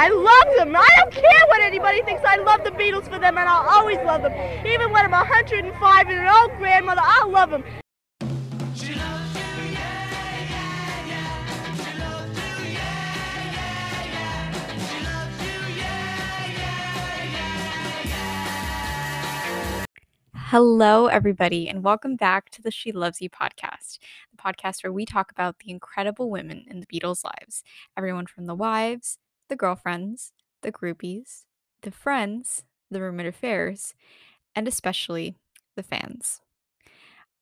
I love them. I don't care what anybody thinks. I love the Beatles for them, and I'll always love them. Even when I'm 105 and an old grandmother, I'll love them. Hello, everybody, and welcome back to the She Loves You podcast, the podcast where we talk about the incredible women in the Beatles' lives. Everyone from the wives, the girlfriends, the groupies, the friends, the rumored affairs, and especially the fans.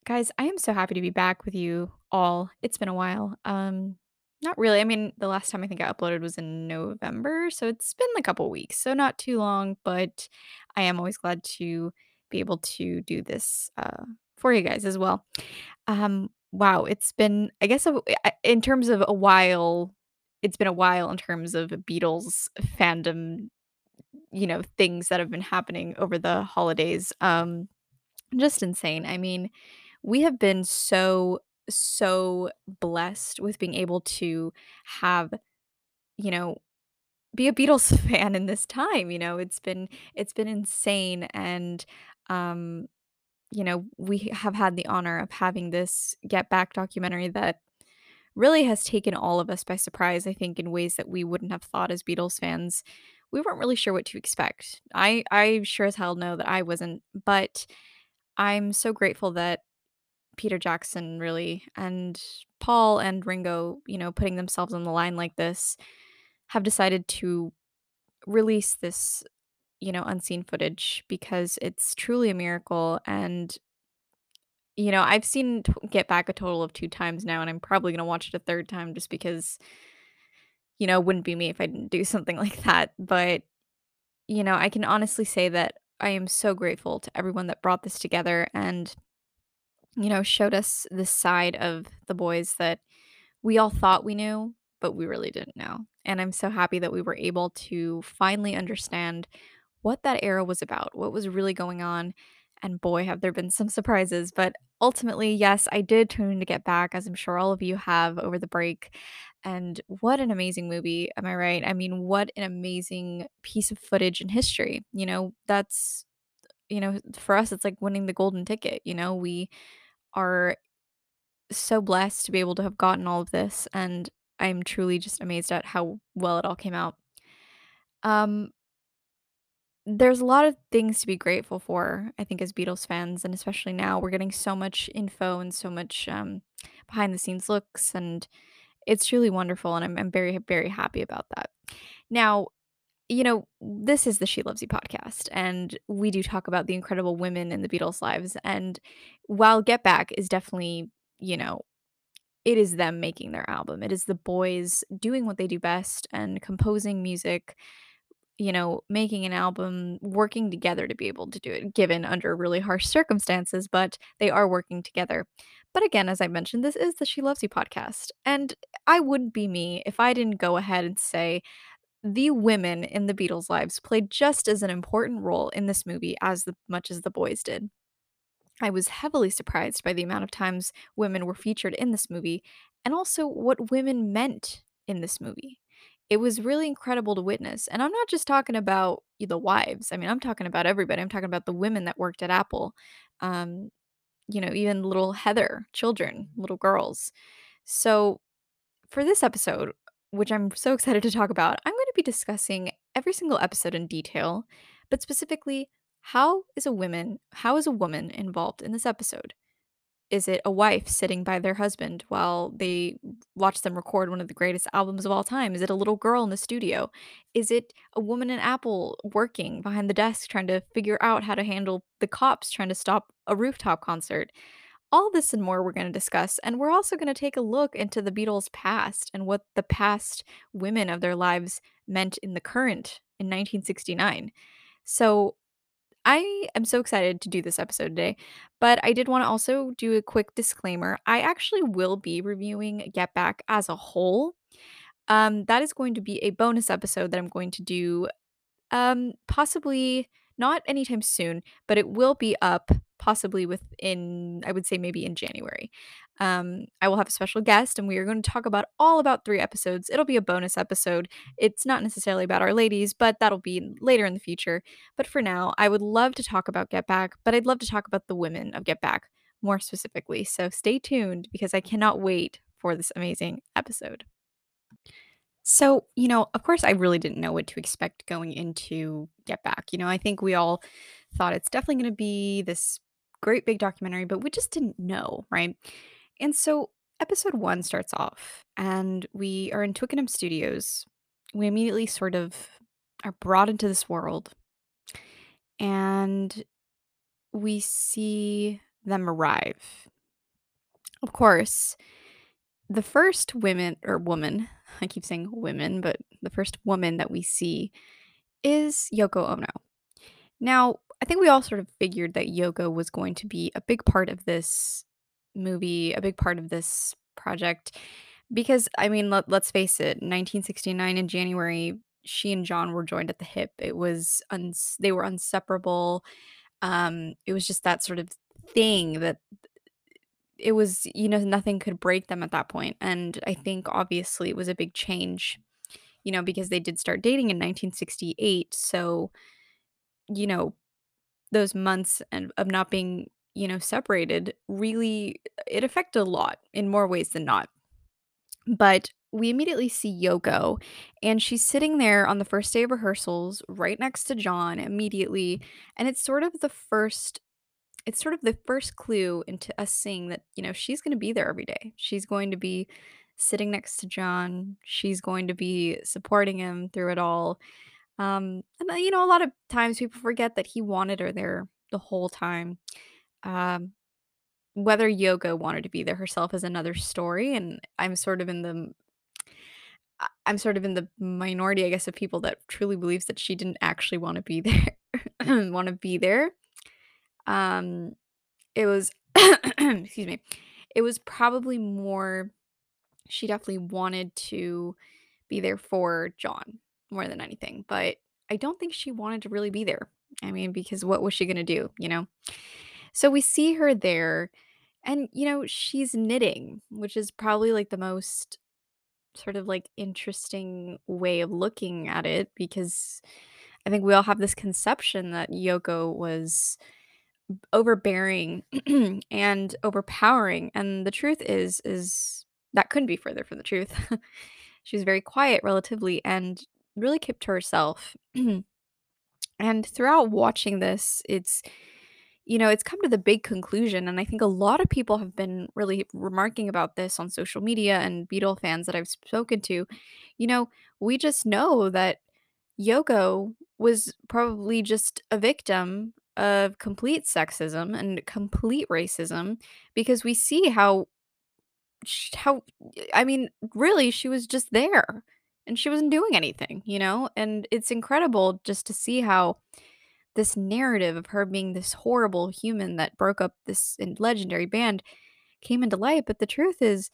Guys, I am so happy to be back with you all. It's been a while. Um, not really. I mean, the last time I think I uploaded was in November, so it's been a couple weeks, so not too long, but I am always glad to be able to do this uh, for you guys as well. Um, wow, it's been, I guess, in terms of a while, it's been a while in terms of Beatles fandom, you know, things that have been happening over the holidays. Um, just insane. I mean, we have been so, so blessed with being able to have, you know, be a Beatles fan in this time, you know, it's been it's been insane and um you know, we have had the honor of having this Get Back documentary that really has taken all of us by surprise, I think, in ways that we wouldn't have thought as Beatles fans. We weren't really sure what to expect. I I sure as hell know that I wasn't, but I'm so grateful that Peter Jackson really and Paul and Ringo, you know, putting themselves on the line like this, have decided to release this, you know, unseen footage because it's truly a miracle and you know, I've seen t- Get Back a total of 2 times now and I'm probably going to watch it a third time just because you know, it wouldn't be me if I didn't do something like that, but you know, I can honestly say that I am so grateful to everyone that brought this together and you know, showed us this side of the boys that we all thought we knew, but we really didn't know. And I'm so happy that we were able to finally understand what that era was about, what was really going on. And boy, have there been some surprises. But ultimately, yes, I did tune to Get Back, as I'm sure all of you have over the break. And what an amazing movie. Am I right? I mean, what an amazing piece of footage in history. You know, that's, you know, for us, it's like winning the golden ticket. You know, we are so blessed to be able to have gotten all of this, and I'm truly just amazed at how well it all came out. Um, there's a lot of things to be grateful for, I think, as Beatles fans, and especially now, we're getting so much info and so much um, behind the scenes looks, and it's truly wonderful, and I'm, I'm very, very happy about that. Now, you know, this is the She Loves You podcast, and we do talk about the incredible women in the Beatles' lives. And while Get Back is definitely, you know, it is them making their album. It is the boys doing what they do best and composing music, you know, making an album, working together to be able to do it, given under really harsh circumstances, but they are working together. But again, as I mentioned, this is the She Loves You podcast. And I wouldn't be me if I didn't go ahead and say the women in the Beatles' lives played just as an important role in this movie as the, much as the boys did. I was heavily surprised by the amount of times women were featured in this movie and also what women meant in this movie. It was really incredible to witness. And I'm not just talking about the wives. I mean, I'm talking about everybody. I'm talking about the women that worked at Apple. Um, you know, even little Heather, children, little girls. So, for this episode, which I'm so excited to talk about, I'm going to be discussing every single episode in detail, but specifically how is a woman how is a woman involved in this episode? Is it a wife sitting by their husband while they watch them record one of the greatest albums of all time? Is it a little girl in the studio? Is it a woman in Apple working behind the desk trying to figure out how to handle the cops trying to stop a rooftop concert? All this and more we're going to discuss, and we're also going to take a look into the Beatles' past and what the past women of their lives meant in the current in 1969. So, I am so excited to do this episode today, but I did want to also do a quick disclaimer. I actually will be reviewing Get Back as a whole. Um, that is going to be a bonus episode that I'm going to do um, possibly not anytime soon, but it will be up possibly within, I would say maybe in January. Um, I will have a special guest, and we are going to talk about all about three episodes. It'll be a bonus episode. It's not necessarily about our ladies, but that'll be later in the future. But for now, I would love to talk about Get Back, but I'd love to talk about the women of Get Back more specifically. So stay tuned because I cannot wait for this amazing episode. So, you know, of course, I really didn't know what to expect going into Get Back. You know, I think we all thought it's definitely going to be this great big documentary, but we just didn't know, right? And so, episode one starts off, and we are in Twickenham Studios. We immediately sort of are brought into this world, and we see them arrive. Of course, the first women or woman, I keep saying women, but the first woman that we see is Yoko Ono. Now, I think we all sort of figured that Yoko was going to be a big part of this movie, a big part of this project because I mean, let, let's face it, 1969 in January, she and John were joined at the hip. It was uns- they were inseparable. Um it was just that sort of thing that it was, you know, nothing could break them at that point, and I think obviously it was a big change, you know, because they did start dating in 1968, so, you know, those months and of not being, you know, separated really it affected a lot in more ways than not. But we immediately see Yoko, and she's sitting there on the first day of rehearsals right next to John immediately, and it's sort of the first it's sort of the first clue into us seeing that, you know, she's gonna be there every day. She's going to be sitting next to John. She's going to be supporting him through it all. Um, and then, you know, a lot of times people forget that he wanted her there the whole time. Um, whether Yoko wanted to be there herself is another story, and I'm sort of in the I'm sort of in the minority, I guess, of people that truly believes that she didn't actually want to be there, want to be there. Um, It was excuse me. It was probably more she definitely wanted to be there for John more than anything, but I don't think she wanted to really be there. I mean, because what was she gonna do, you know? So we see her there and you know, she's knitting, which is probably like the most sort of like interesting way of looking at it because I think we all have this conception that Yoko was overbearing and overpowering and the truth is is that couldn't be further from the truth. She was very quiet relatively and really kept to herself. And throughout watching this it's you know it's come to the big conclusion and i think a lot of people have been really remarking about this on social media and beatle fans that i've spoken to you know we just know that Yoko was probably just a victim of complete sexism and complete racism because we see how how I mean, really she was just there and she wasn't doing anything, you know? And it's incredible just to see how this narrative of her being this horrible human that broke up this legendary band came into light, but the truth is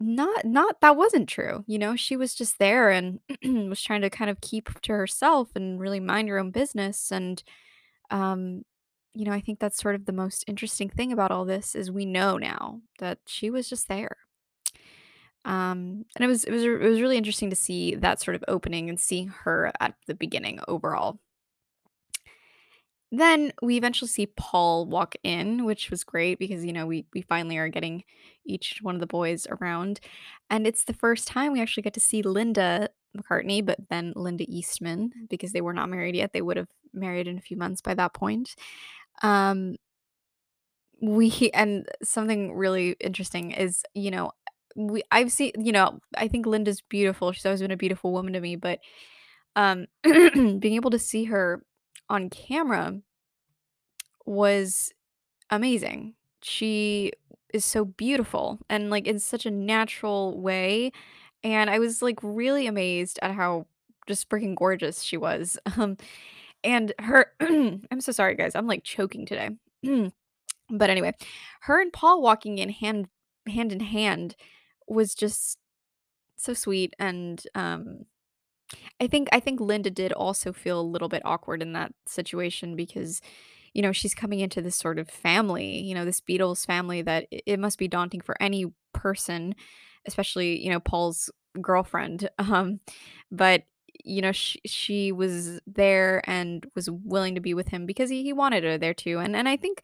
not not that wasn't true, you know? She was just there and was trying to kind of keep to herself and really mind her own business and um you know, I think that's sort of the most interesting thing about all this is we know now that she was just there. Um and it was it was it was really interesting to see that sort of opening and seeing her at the beginning overall. Then we eventually see Paul walk in, which was great because, you know, we we finally are getting each one of the boys around. And it's the first time we actually get to see Linda McCartney, but then Linda Eastman because they were not married yet. They would have married in a few months by that point. Um we and something really interesting is, you know, we I've seen, you know, I think Linda's beautiful. She's always been a beautiful woman to me, but um being able to see her on camera was amazing. She is so beautiful and, like, in such a natural way, and I was, like, really amazed at how just freaking gorgeous she was. Um, and her I'm so sorry, guys, I'm, like, choking today. But anyway, her and Paul walking in hand hand in hand was just so sweet, and, um, I think I think Linda did also feel a little bit awkward in that situation because you know, she's coming into this sort of family, you know, this Beatles family that it, must be daunting for any person, especially, you know, Paul's girlfriend. Um, but you know, she she was there and was willing to be with him because he, he wanted her there too. And and I think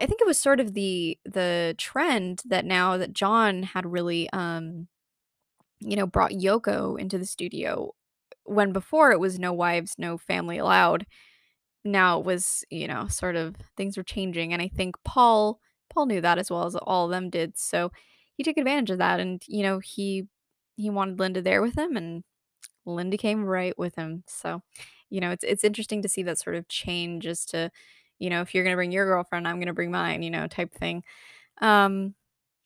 I think it was sort of the the trend that now that John had really um you know brought Yoko into the studio when before it was no wives, no family allowed. Now it was, you know, sort of things were changing and I think Paul Paul knew that as well as all of them did. So he took advantage of that and you know, he he wanted Linda there with him and Linda came right with him. So, you know, it's it's interesting to see that sort of change as to, you know, if you're gonna bring your girlfriend, I'm gonna bring mine, you know, type thing. Um,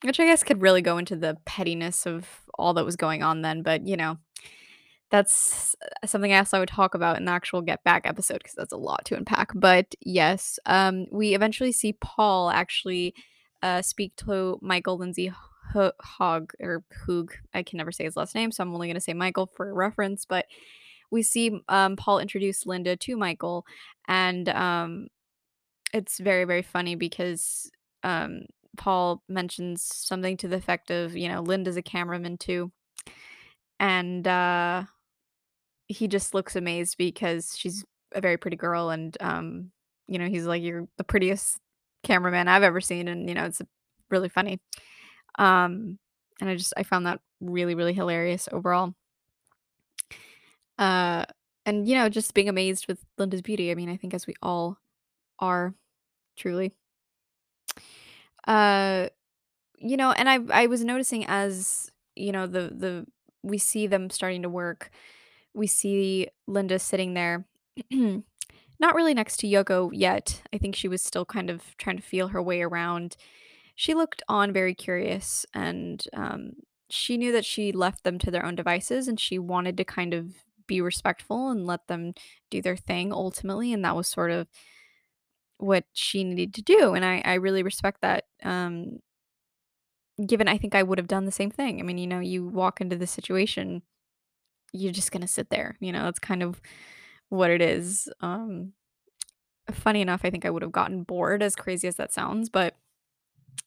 which I guess could really go into the pettiness of all that was going on then, but you know, that's something else I would talk about in the actual Get Back episode because that's a lot to unpack. But yes, um, we eventually see Paul actually uh, speak to Michael Lindsay Hogg or Hoog. I can never say his last name, so I'm only going to say Michael for reference. But we see um, Paul introduce Linda to Michael, and um, it's very very funny because um, Paul mentions something to the effect of, you know, Linda's a cameraman too, and uh, he just looks amazed because she's a very pretty girl, and um, you know, he's like, "You're the prettiest cameraman I've ever seen," and you know, it's really funny. Um, and I just I found that really really hilarious overall. Uh, and you know, just being amazed with Linda's beauty. I mean, I think as we all are, truly. Uh, you know, and I I was noticing as you know the the we see them starting to work. We see Linda sitting there. Not really next to Yoko yet. I think she was still kind of trying to feel her way around she looked on very curious and um, she knew that she left them to their own devices and she wanted to kind of be respectful and let them do their thing ultimately and that was sort of what she needed to do and i, I really respect that um, given i think i would have done the same thing i mean you know you walk into the situation you're just gonna sit there you know that's kind of what it is um, funny enough i think i would have gotten bored as crazy as that sounds but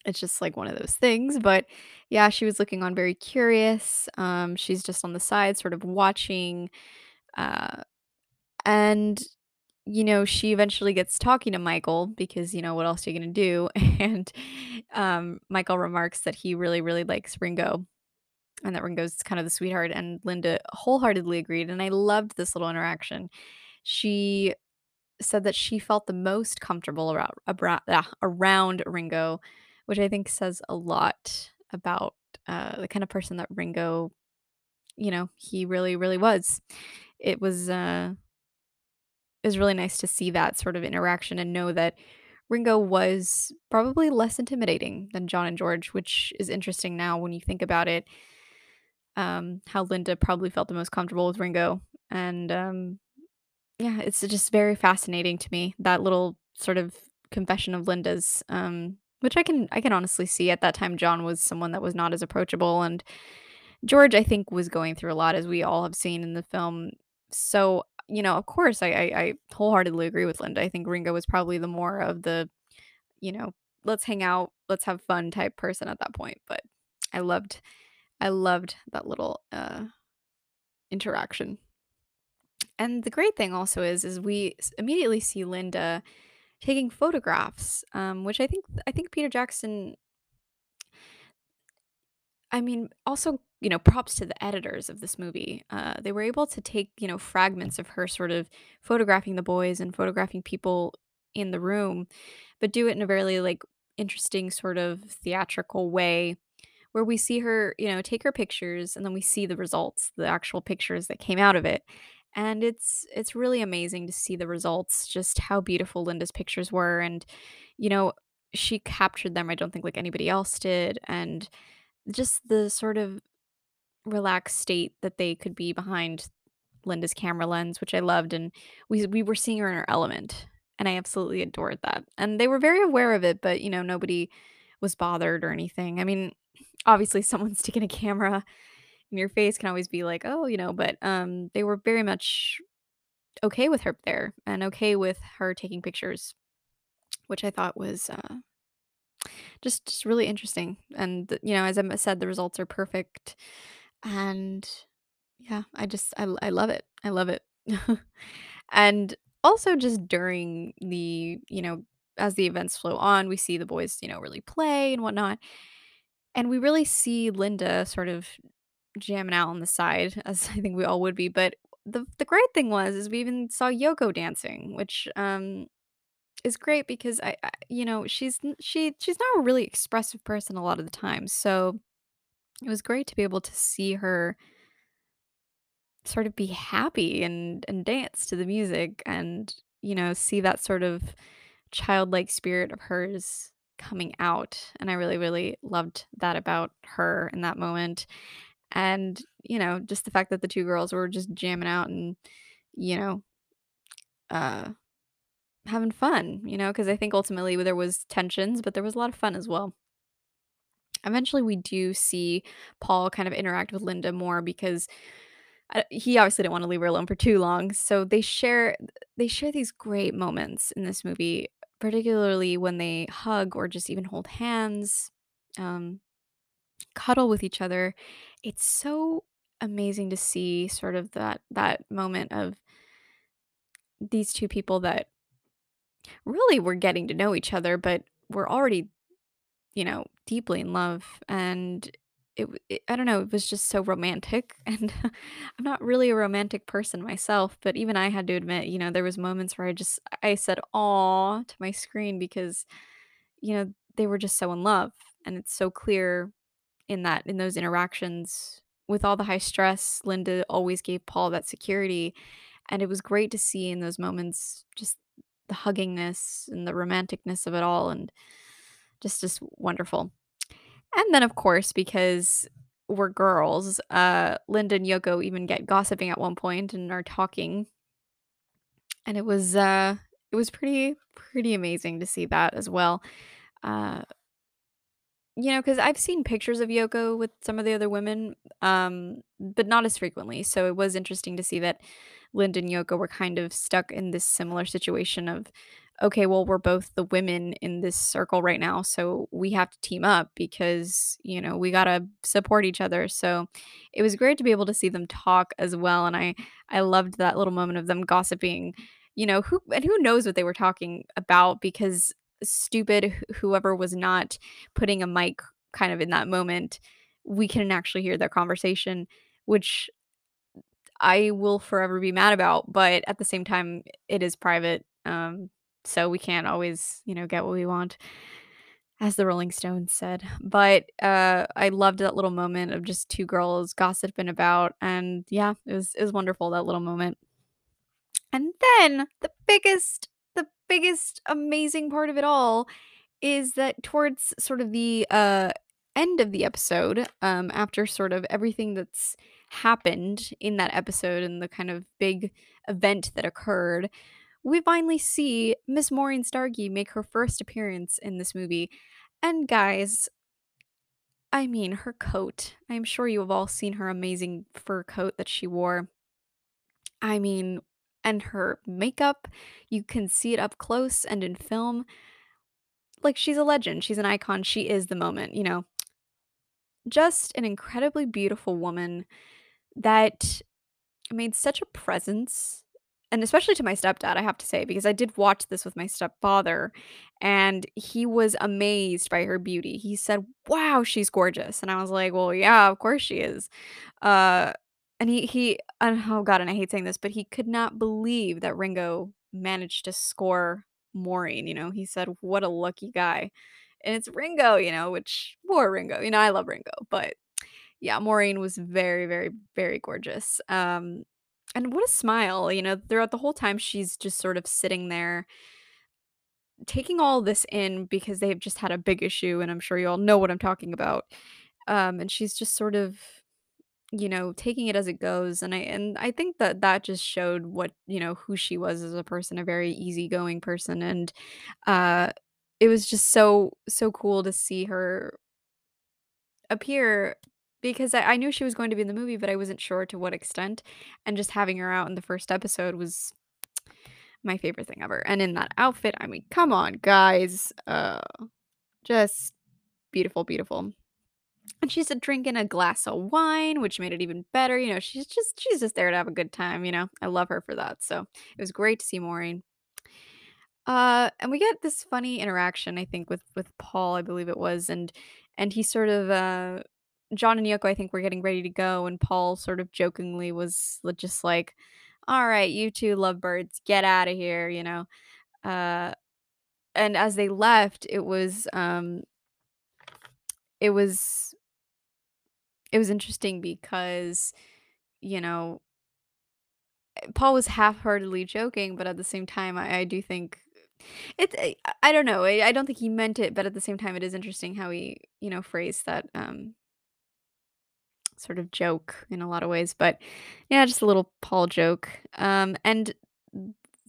it's just like one of those things. But yeah, she was looking on very curious. Um, she's just on the side, sort of watching. Uh, and, you know, she eventually gets talking to Michael because, you know, what else are you going to do? And um, Michael remarks that he really, really likes Ringo and that Ringo's kind of the sweetheart. And Linda wholeheartedly agreed. And I loved this little interaction. She said that she felt the most comfortable around, around Ringo which I think says a lot about uh, the kind of person that Ringo, you know, he really, really was. It was uh, it was really nice to see that sort of interaction and know that Ringo was probably less intimidating than John and George, which is interesting now when you think about it. Um, how Linda probably felt the most comfortable with Ringo, and um, yeah, it's just very fascinating to me that little sort of confession of Linda's. Um, which I can I can honestly see at that time John was someone that was not as approachable and George I think was going through a lot as we all have seen in the film. So, you know, of course I I, I wholeheartedly agree with Linda. I think Ringo was probably the more of the, you know, let's hang out, let's have fun type person at that point. But I loved I loved that little uh interaction. And the great thing also is is we immediately see Linda taking photographs, um, which I think I think Peter Jackson I mean, also, you know, props to the editors of this movie. Uh, they were able to take, you know, fragments of her sort of photographing the boys and photographing people in the room, but do it in a very like interesting sort of theatrical way where we see her, you know, take her pictures and then we see the results, the actual pictures that came out of it. And it's it's really amazing to see the results just how beautiful linda's pictures were and you know she captured them i don't think like anybody else did and just the sort of relaxed state that they could be behind linda's camera lens which i loved and we we were seeing her in her element and i absolutely adored that. And they were very aware of it but you know nobody was bothered or anything. I mean obviously someone sticking a camera in your face can always be like, "Oh," you know, but, um, they were very much okay with her there and okay with her taking pictures. which I thought was uh, just just really interesting. And you know, as I said, the results are perfect, and yeah, I just I love it. I love it. and also just during the you know as the events flow on, we see the boys you know really play and whatnot, and we really see Linda sort of jamming out on the side, as I think we all would be. But the the great thing was is we even saw Yoko dancing, which um is great because I, I you know she's she she's not a really expressive person a lot of the time, so it was great to be able to see her sort of be happy and and dance to the music and you know see that sort of childlike spirit of hers coming out and i really really loved that about her in that moment. And you know just the fact that the two girls were just jamming out and you know uh having fun you know because i think ultimately there was tensions but there was a lot of fun as well. Eventually we do see paul kind of interact with linda more because uh, he obviously didn't want to leave her alone for too long. So they share they share these great moments in this movie particularly when they hug or just even hold hands um cuddle with each other. It's so amazing to see sort of that that moment of these two people that really were getting to know each other, but were already, you know, deeply in love. And it, it I don't know, it was just so romantic. And I'm not really a romantic person myself, but even I had to admit, you know, there was moments where I just I said "aw" to my screen because, you know, they were just so in love. And it's so clear in that in those interactions with all the high stress, Linda always gave Paul that security, and it was great to see in those moments just the huggingness and the romanticness of it all and just just wonderful. And then of course, because we're girls, uh Linda and Yoko even get gossiping at one point and are talking and it was uh it was pretty pretty amazing to see that as well. Uh You know, because I've seen pictures of Yoko with some of the other women, um, but not as frequently, so it was interesting to see that Linda and Yoko were kind of stuck in this similar situation of, "Okay, well, we're both the women in this circle right now, so we have to team up because, you know, we gotta support each other." So, it was great to be able to see them talk as well, and I I loved that little moment of them gossiping, you know, who and who knows what they were talking about because stupid whoever was not putting a mic kind of in that moment, we can actually hear their conversation, which I will forever be mad about, but at the same time, it is private, um, so we can't always, you know, get what we want, as the Rolling Stones said. But, uh, I loved that little moment of just 2 girls gossiping about and yeah, it was it was wonderful, that little moment. And then the biggest the biggest amazing part of it all is that towards sort of the, uh, end of the episode, um, after sort of everything that's happened in that episode and the kind of big event that occurred, we finally see Miss Maureen Starkey make her first appearance in this movie. And guys, I mean, her coat. I'm sure you have all seen her amazing fur coat that she wore. I mean, and her makeup, you can see it up close and in film. Like, she's a legend, she's an icon, she is the moment, you know? Just an incredibly beautiful woman that made such a presence, and especially to my stepdad, I have to say, because I did watch this with my stepfather, and he was amazed by her beauty. He said, "Wow, she's gorgeous." And I was like, "Well, yeah, of course she is." Uh, and he he oh god, and I hate saying this, but he could not believe that Ringo managed to score Maureen, you know? He said, "What a lucky guy." And it's Ringo, you know, which poor Ringo, you know, I love Ringo, but yeah, Maureen was very, very, very gorgeous. Um, and what a smile, you know, throughout the whole time she's just sort of sitting there taking all this in because they've just had a big issue, and I'm sure you all know what I'm talking about. Um, and she's just sort of, you know, taking it as it goes. And I and I think that that just showed what, you know, who she was as a person, a very easygoing person. And uh it was just so so cool to see her appear because I, I knew she was going to be in the movie, but I wasn't sure to what extent. And just having her out in the first episode was my favorite thing ever. And in that outfit, I mean, come on, guys. Uh just beautiful, beautiful. And she's drinking a glass of wine, which made it even better. You know, she's just she's just there to have a good time, you know. I love her for that. So it was great to see Maureen. Uh, and we get this funny interaction, I think, with with Paul, I believe it was, and and he sort of uh John and Yoko, I think, were getting ready to go, and Paul sort of jokingly was just like, "All right, you two lovebirds, get out of here," you know. Uh, and as they left, it was um, it was it was interesting because you know Paul was half-heartedly joking, but at the same time, I, I do think it's I, I don't know. I, I don't think he meant it, but at the same time, it is interesting how he you know phrased that um sort of joke in a lot of ways. But yeah, just a little Paul joke. Um, and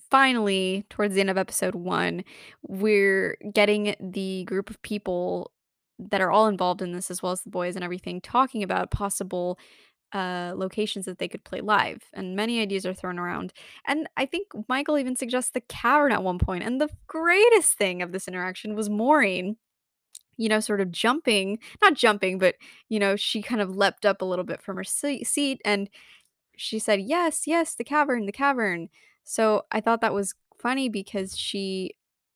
finally, towards the end of episode one, we're getting the group of people that are all involved in this, as well as the boys and everything, talking about possible uh, locations that they could play live. And many ideas are thrown around. And I think Michael even suggests the cavern at one point. And the greatest thing of this interaction was Maureen. You know, sort of jumping, not jumping, but, you know, she kind of leapt up a little bit from her seat and she said, "Yes, yes, the cavern, the cavern." So I thought that was funny because she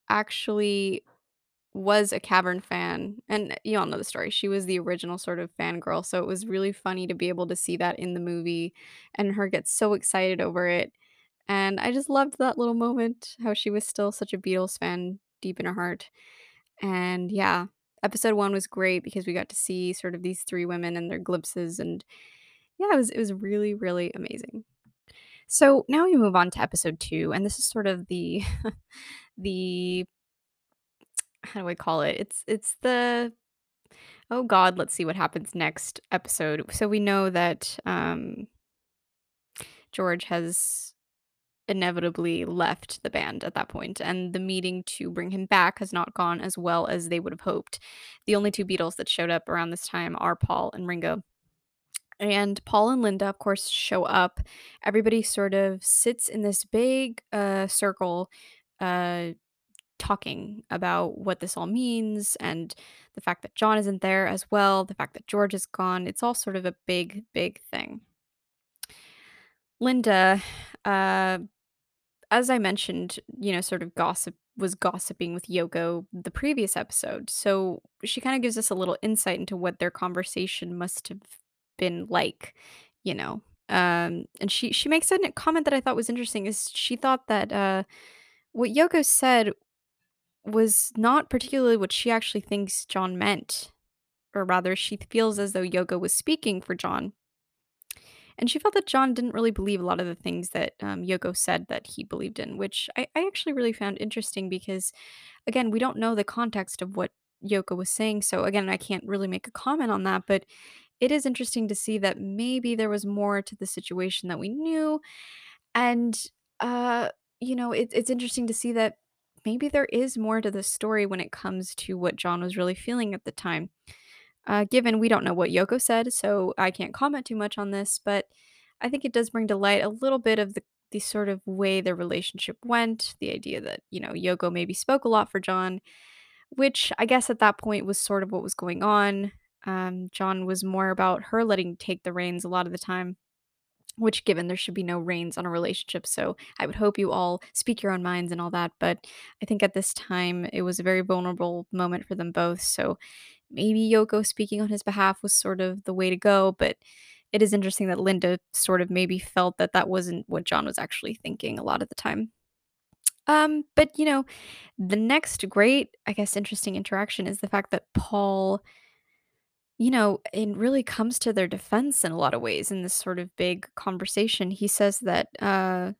actually was a cavern fan, and eh, you all know the story. She was the original sort of fangirl, so it was really funny to be able to see that in the movie and her get so excited over it. And I just loved that little moment, how she was still such a Beatles fan deep in her heart. And yeah, episode 1 was great because we got to see sort of these 3 women and their glimpses and yeah, it was it was really, really amazing. So now we move on to episode 2, and this is sort of the the how do I call it? It's it's the oh god, let's see what happens next episode. So we know that um George has inevitably left the band at that point, and the meeting to bring him back has not gone as well as they would have hoped. The only two Beatles that showed up around this time are Paul and Ringo. And Paul and Linda, of course, show up. Everybody sort of sits in this big uh, circle, uh, talking about what this all means and the fact that John isn't there as well, the fact that George is gone. It's all sort of a big, big thing. Linda, uh, as I mentioned, you know, sort of gossip was gossiping with Yoko the previous episode. So she kind of gives us a little insight into what their conversation must have been like, you know. Um, and she she makes a comment that I thought was interesting is she thought that uh, what Yoko said was not particularly what she actually thinks John meant, or rather, she feels as though Yoko was speaking for John. And she felt that John didn't really believe a lot of the things that um, Yoko said that he believed in, which I, I actually really found interesting because, again, we don't know the context of what Yoko was saying. So, again, I can't really make a comment on that, but it is interesting to see that maybe there was more to the situation that we knew. And, uh, you know, it, it's interesting to see that maybe there is more to the story when it comes to what John was really feeling at the time. Uh, given we don't know what Yoko said, so I can't comment too much on this, but I think it does bring to light a little bit of the the sort of way the relationship went, the idea that, you know, Yoko maybe spoke a lot for John, which I guess at that point was sort of what was going on. Um, John was more about her letting take the reins a lot of the time, which given there should be no reins on a relationship. So I would hope you all speak your own minds and all that. But I think at this time it was a very vulnerable moment for them both. So maybe Yoko speaking on his behalf was sort of the way to go. But it is interesting that Linda sort of maybe felt that that wasn't what John was actually thinking a lot of the time. Um, but you know, the next great, I guess, interesting interaction is the fact that Paul you know, it really comes to their defense in a lot of ways in this sort of big conversation. He says that uh,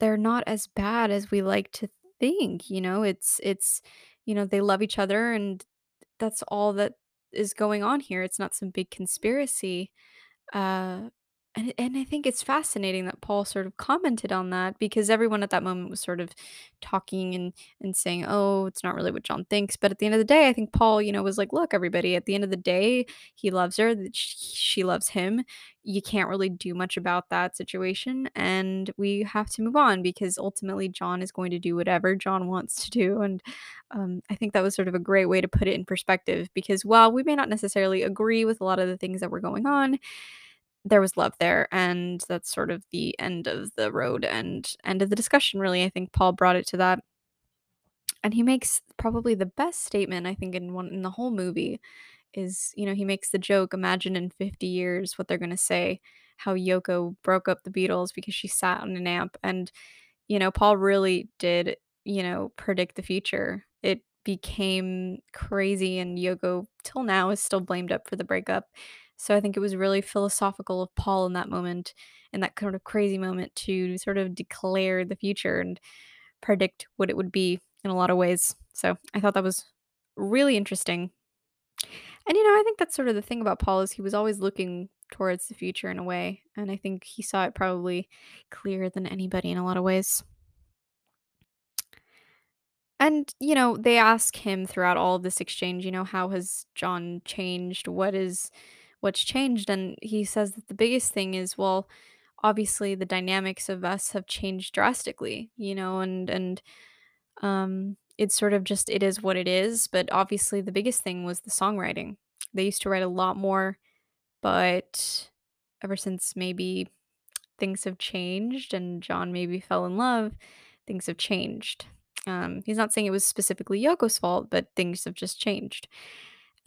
they're not as bad as we like to think. You know, it's it's you know they love each other, and that's all that is going on here. It's not some big conspiracy. Uh, and and I think it's fascinating that Paul sort of commented on that because everyone at that moment was sort of talking and and saying, "Oh, it's not really what John thinks." But at the end of the day, I think Paul, you know, was like, "Look, everybody, at the end of the day, he loves her, that she loves him. You can't really do much about that situation, and we have to move on because ultimately John is going to do whatever John wants to do." And um, I think that was sort of a great way to put it in perspective because while we may not necessarily agree with a lot of the things that were going on, there was love there, and that's sort of the end of the road and end of the discussion, really. I think Paul brought it to that. And he makes probably the best statement, I think, in one in the whole movie is, you know, he makes the joke, imagine in 50 years what they're gonna say, how Yoko broke up the Beatles because she sat on an amp. And, you know, Paul really did, you know, predict the future. It became crazy, and Yoko, till now, is still blamed up for the breakup. So I think it was really philosophical of Paul in that moment, in that kind of crazy moment, to sort of declare the future and predict what it would be in a lot of ways. So I thought that was really interesting. And you know, I think that's sort of the thing about Paul is he was always looking towards the future in a way, and I think he saw it probably clearer than anybody in a lot of ways. And, you know, they ask him throughout all of this exchange, you know, how has John changed? What is what's changed? And he says that the biggest thing is, well, obviously the dynamics of us have changed drastically, you know, and and um it's sort of just it is what it is, but obviously the biggest thing was the songwriting. They used to write a lot more, but ever since maybe things have changed and John maybe fell in love, things have changed. Um, he's not saying it was specifically Yoko's fault, but things have just changed.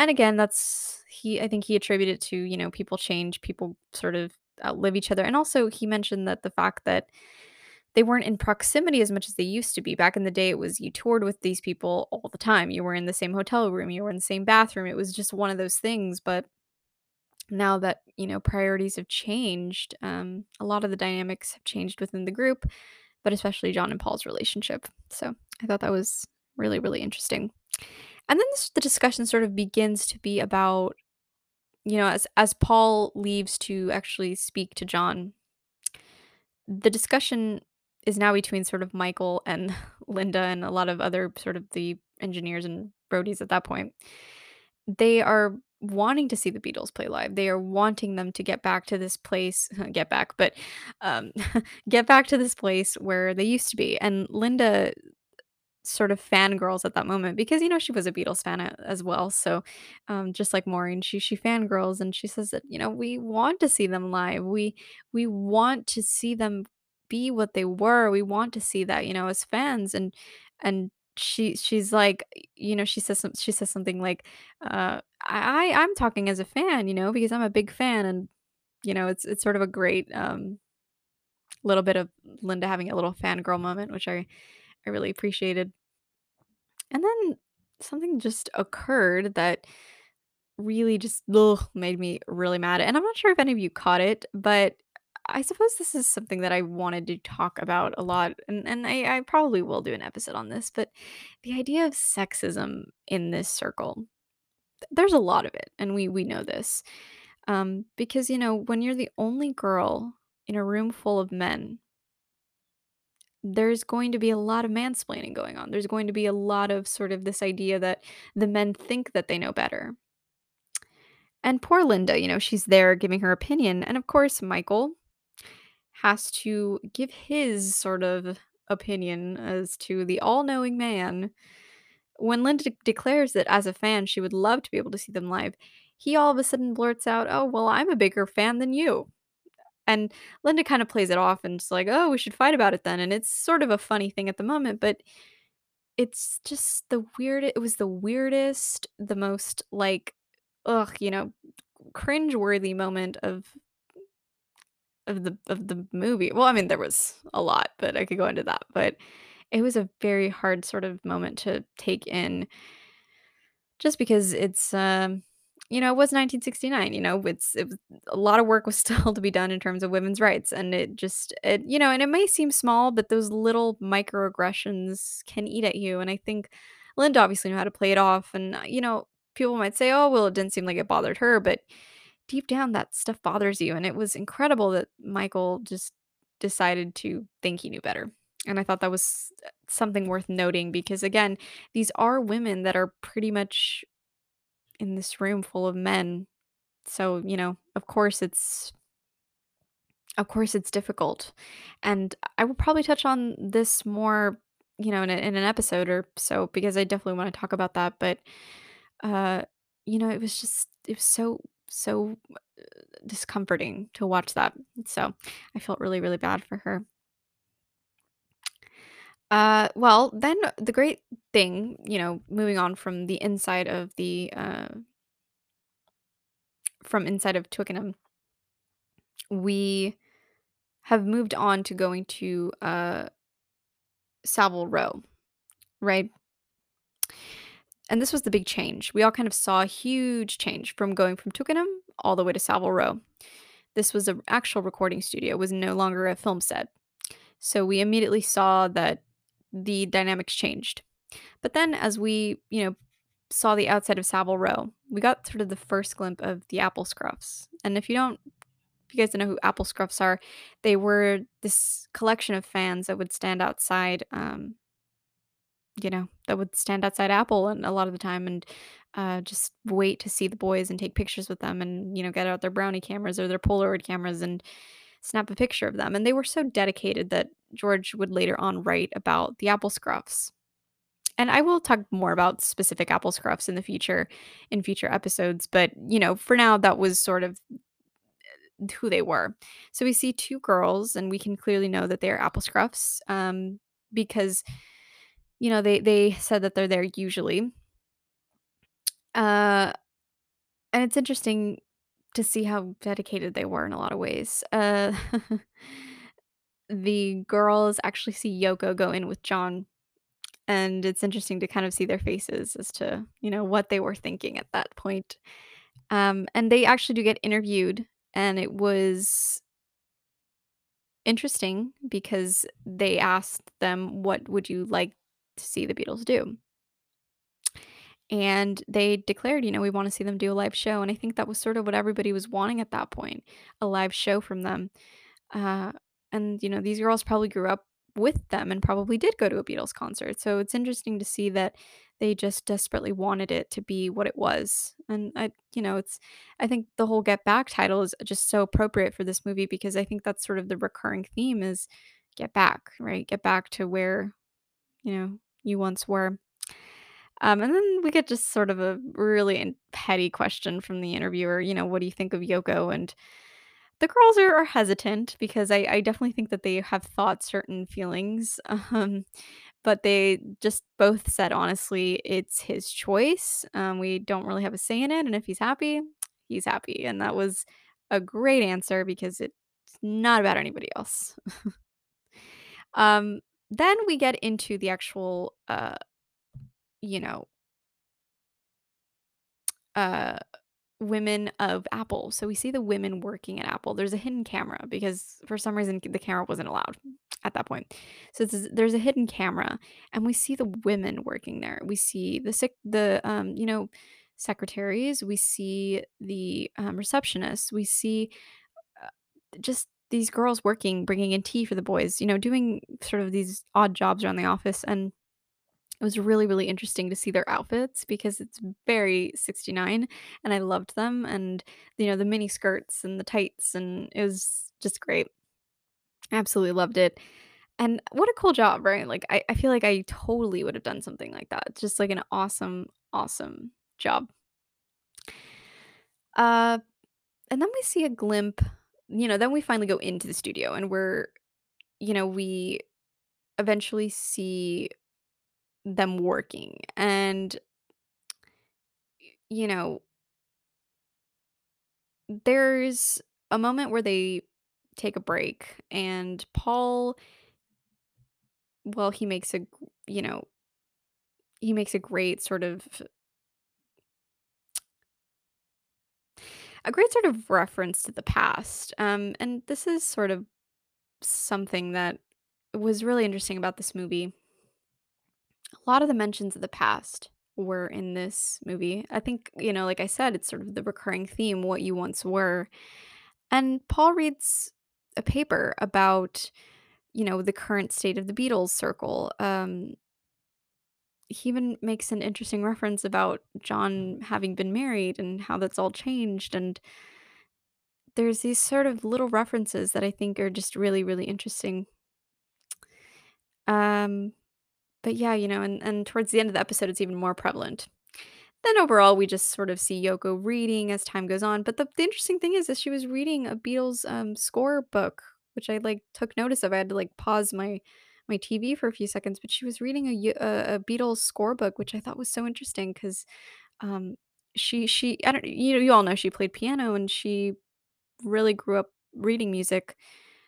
And again, that's he I think he attributed to, you know, people change, people sort of outlive each other. And also he mentioned that the fact that they weren't in proximity as much as they used to be. Back in the day, it was you toured with these people all the time. You were in the same hotel room, you were in the same bathroom. It was just one of those things. But now that, you know, priorities have changed, um, a lot of the dynamics have changed within the group, but especially John and Paul's relationship. So I thought that was really, really interesting. And then this, the discussion sort of begins to be about, you know, as as Paul leaves to actually speak to John, the discussion is now between sort of Michael and Linda and a lot of other sort of the engineers and roadies at that point. They are wanting to see the Beatles play live. They are wanting them to get back to this place, get back, but um, get back to this place where they used to be. And Linda sort of fangirls at that moment because you know she was a Beatles fan as well. So um, just like Maureen, she she fangirls and she says that you know we want to see them live. We we want to see them be what they were. We want to see that you know as fans and and she she's like you know she says some, she says something like uh I I'm talking as a fan you know because I'm a big fan and you know it's it's sort of a great um little bit of Linda having a little fangirl moment which I I really appreciated and then something just occurred that really just ugh, made me really mad. And I'm not sure if any of you caught it, but I suppose this is something that I wanted to talk about a lot. And, and I, I probably will do an episode on this, but the idea of sexism in this circle, there's a lot of it. And we, we know this. Um, because, you know, when you're the only girl in a room full of men, there's going to be a lot of mansplaining going on. There's going to be a lot of sort of this idea that the men think that they know better. And poor Linda, you know, she's there giving her opinion. And of course, Michael has to give his sort of opinion as to the all knowing man. When Linda de- declares that as a fan, she would love to be able to see them live, he all of a sudden blurts out, Oh, well, I'm a bigger fan than you. And Linda kind of plays it off and it's like, Oh, we should fight about it then. And it's sort of a funny thing at the moment, but It's just the weird it was the weirdest, the most, like, ugh, you know, cringe-worthy moment of of the of the movie. Well, I mean, there was a lot, but I could go into that, but it was a very hard sort of moment to take in just because it's, um, you know, it was 1969, you know, it's it was a lot of work was still to be done in terms of women's rights, and it just it you know, and it may seem small, but those little microaggressions can eat at you, and I think Linda obviously knew how to play it off, and, uh, you know, people might say, "Oh, well, it didn't seem like it bothered her," but deep down that stuff bothers you, and it was incredible that Michael just decided to think he knew better. And I thought that was uh, something worth noting because again, these are women that are pretty much in this room full of men. So, you know, of course it's of course it's difficult. And I will probably touch on this more, you know, in, a, in an episode or so because I definitely want to talk about that, but uh you know, it was just it was so so uh, discomforting to watch that. So, I felt really really bad for her. Uh, well, then the great thing, you know, moving on from the inside of the uh from inside of Twickenham, we have moved on to going to uh Savile Row, right? And this was the big change. We all kind of saw a huge change from going from Twickenham all the way to Savile Row. This was an actual recording studio, it was no longer a film set. So we immediately saw that the dynamics changed. But then as we, you know, saw the outside of Savile Row, we got sort of the first glimpse of the Apple Scruffs. And if you don't if you guys don't know who Apple Scruffs are, they were this collection of fans that would stand outside um you know, that would stand outside Apple and a lot of the time and uh, just wait to see the boys and take pictures with them and, you know, get out their brownie cameras or their Polaroid cameras and snap a picture of them. And they were so dedicated that George would later on write about the Apple Scruffs. And I will talk more about specific Apple Scruffs in the future, in future episodes. But, you know, for now, that was sort of who they were. So we see two girls, and we can clearly know that they are Apple Scruffs um, because you know, they they said that they're there usually. Uh, and it's interesting to see how dedicated they were in a lot of ways. Uh, the girls actually see Yoko go in with John, and it's interesting to kind of see their faces as to, you know, what they were thinking at that point. Um, and they actually do get interviewed, and it was interesting because they asked them, "What would you like to see the Beatles do?" And they declared, you know, we want to see them do a live show. And I think that was sort of what everybody was wanting at that point a live show from them. Uh, and, you know, these girls probably grew up with them and probably did go to a Beatles concert. So it's interesting to see that they just desperately wanted it to be what it was. And I, you know, it's, I think the whole Get Back title is just so appropriate for this movie because I think that's sort of the recurring theme is get back, right? Get back to where, you know, you once were. Um, and then we get just sort of a really petty question from the interviewer. You know, what do you think of Yoko? And the girls are, are hesitant because I, I definitely think that they have thought certain feelings. Um, but they just both said honestly, it's his choice. Um, we don't really have a say in it. And if he's happy, he's happy. And that was a great answer because it's not about anybody else. um, then we get into the actual uh, you know, uh, women of Apple. So we see the women working at Apple. There's a hidden camera because for some reason the camera wasn't allowed at that point. So is, there's a hidden camera, and we see the women working there. We see the sick, the um, you know, secretaries. We see the um, receptionists. We see uh, just these girls working, bringing in tea for the boys. You know, doing sort of these odd jobs around the office and it was really, really interesting to see their outfits because it's very 69 and I loved them and you know the mini skirts and the tights and it was just great. Absolutely loved it. And what a cool job, right? Like I, I feel like I totally would have done something like that. It's just like an awesome, awesome job. Uh and then we see a glimpse, you know, then we finally go into the studio and we're, you know, we eventually see them working. And, you know, there's a moment where they take a break and Paul, well, he makes a, you know, he makes a great sort of a great sort of reference to the past. Um, and this is sort of something that was really interesting about this movie. A lot of the mentions of the past were in this movie. I think, you know, like I said, it's sort of the recurring theme, what you once were. And Paul reads a paper about, you know, the current state of the Beatles circle. Um, he even makes an interesting reference about John having been married and how that's all changed. And there's these sort of little references that I think are just really, really interesting. Um, but yeah, you know, and, and towards the end of the episode, it's even more prevalent. Then overall, we just sort of see Yoko reading as time goes on. But the, the interesting thing is that she was reading a Beatles um, score book, which I like took notice of. I had to like pause my my TV for a few seconds, but she was reading a a, a Beatles score book, which I thought was so interesting because um, she she I don't you know you all know she played piano and she really grew up reading music.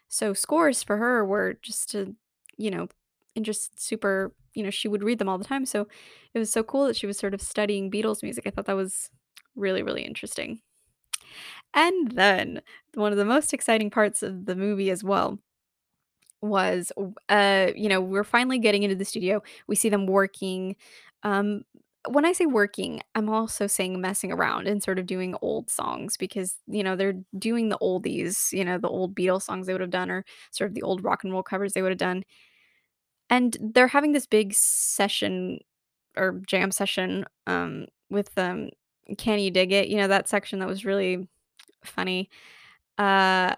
So scores for her were just a, you know, and just super, you know, she would read them all the time. So it was so cool that she was sort of studying Beatles music. I thought that was really, really interesting. And then one of the most exciting parts of the movie as well was uh you know we're finally getting into the studio we see them working um when i say working i'm also saying messing around and sort of doing old songs because you know they're doing the oldies you know the old beatles songs they would have done or sort of the old rock and roll covers they would have done and they're having this big session or jam session um with um can you dig it you know that section that was really funny uh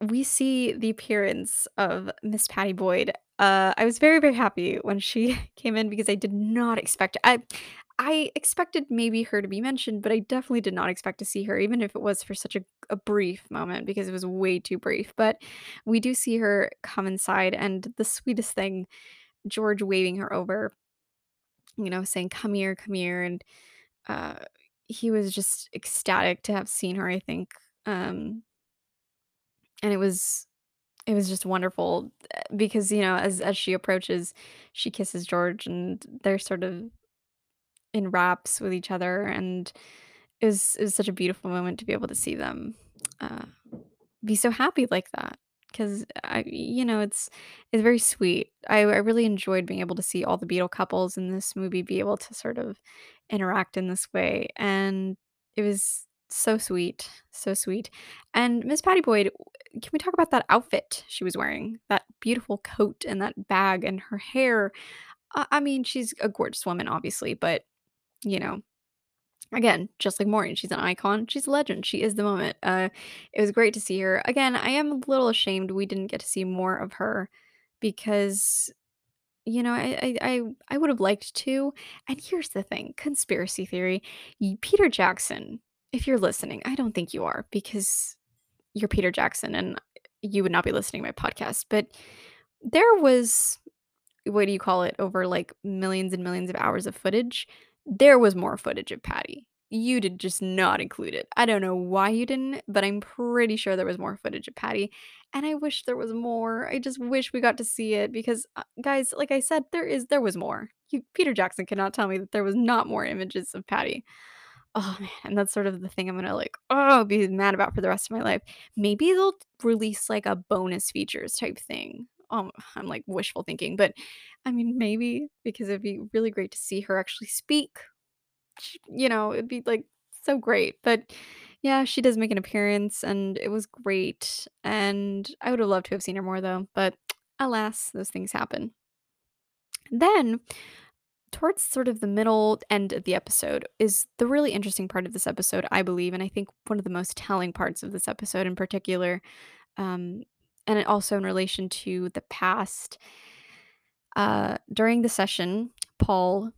we see the appearance of Miss Pattie Boyd. Uh, I was very, very happy when she came in because I did not expect it. I I expected maybe her to be mentioned, but I definitely did not expect to see her, even if it was for such a, a brief moment because it was way too brief. But we do see her come inside, and the sweetest thing, George waving her over, you know, saying, Come here, come here. And uh, he was just ecstatic to have seen her, I think. Um, and it was It was just wonderful, eh, because, you know, as as she approaches, she kisses George, and they're sort of in wraps with each other, and it was it was such a beautiful moment to be able to see them, uh, be so happy like that. Because I you know, it's it's very sweet. I I really enjoyed being able to see all the Beatle couples in this movie be able to sort of interact in this way, and it was so sweet, so sweet. And Miss Pattie Boyd, can we talk about that outfit she was wearing? That beautiful coat and that bag and her hair. I I mean, she's a gorgeous woman, obviously, but, you know, again, just like Maureen, she's an icon. She's a legend. She is the moment. Uh, it was great to see her. Again, I am a little ashamed we didn't get to see more of her because you know, I I I, I would have liked to. And here's the thing, conspiracy theory. Peter Jackson, if you're listening, I don't think you are because you're Peter Jackson and you would not be listening to my podcast. But there was what do you call it over like millions and millions of hours of footage there was more footage of patty. You did just not include it. I don't know why you didn't but i'm pretty sure there was more footage of patty and i wish there was more. I just wish we got to see it because uh, guys like i said there is there was more. You, peter jackson cannot tell me that there was not more images of patty. Oh, man, and that's sort of the thing I'm gonna, like, oh, be mad about for the rest of my life. Maybe they'll release, like, a bonus features type thing. Um, I'm, like, wishful thinking, but, I mean, maybe, because it'd be really great to see her actually speak. Sh you know, it'd be, like, so great, but, yeah, she does make an appearance, and it was great, and I would have loved to have seen her more, though, but alas, those things happen. Then towards sort of the middle end of the episode is the really interesting part of this episode, I believe, and I think one of the most telling parts of this episode in particular, um, and also in relation to the past. Uh, during the session, Paul,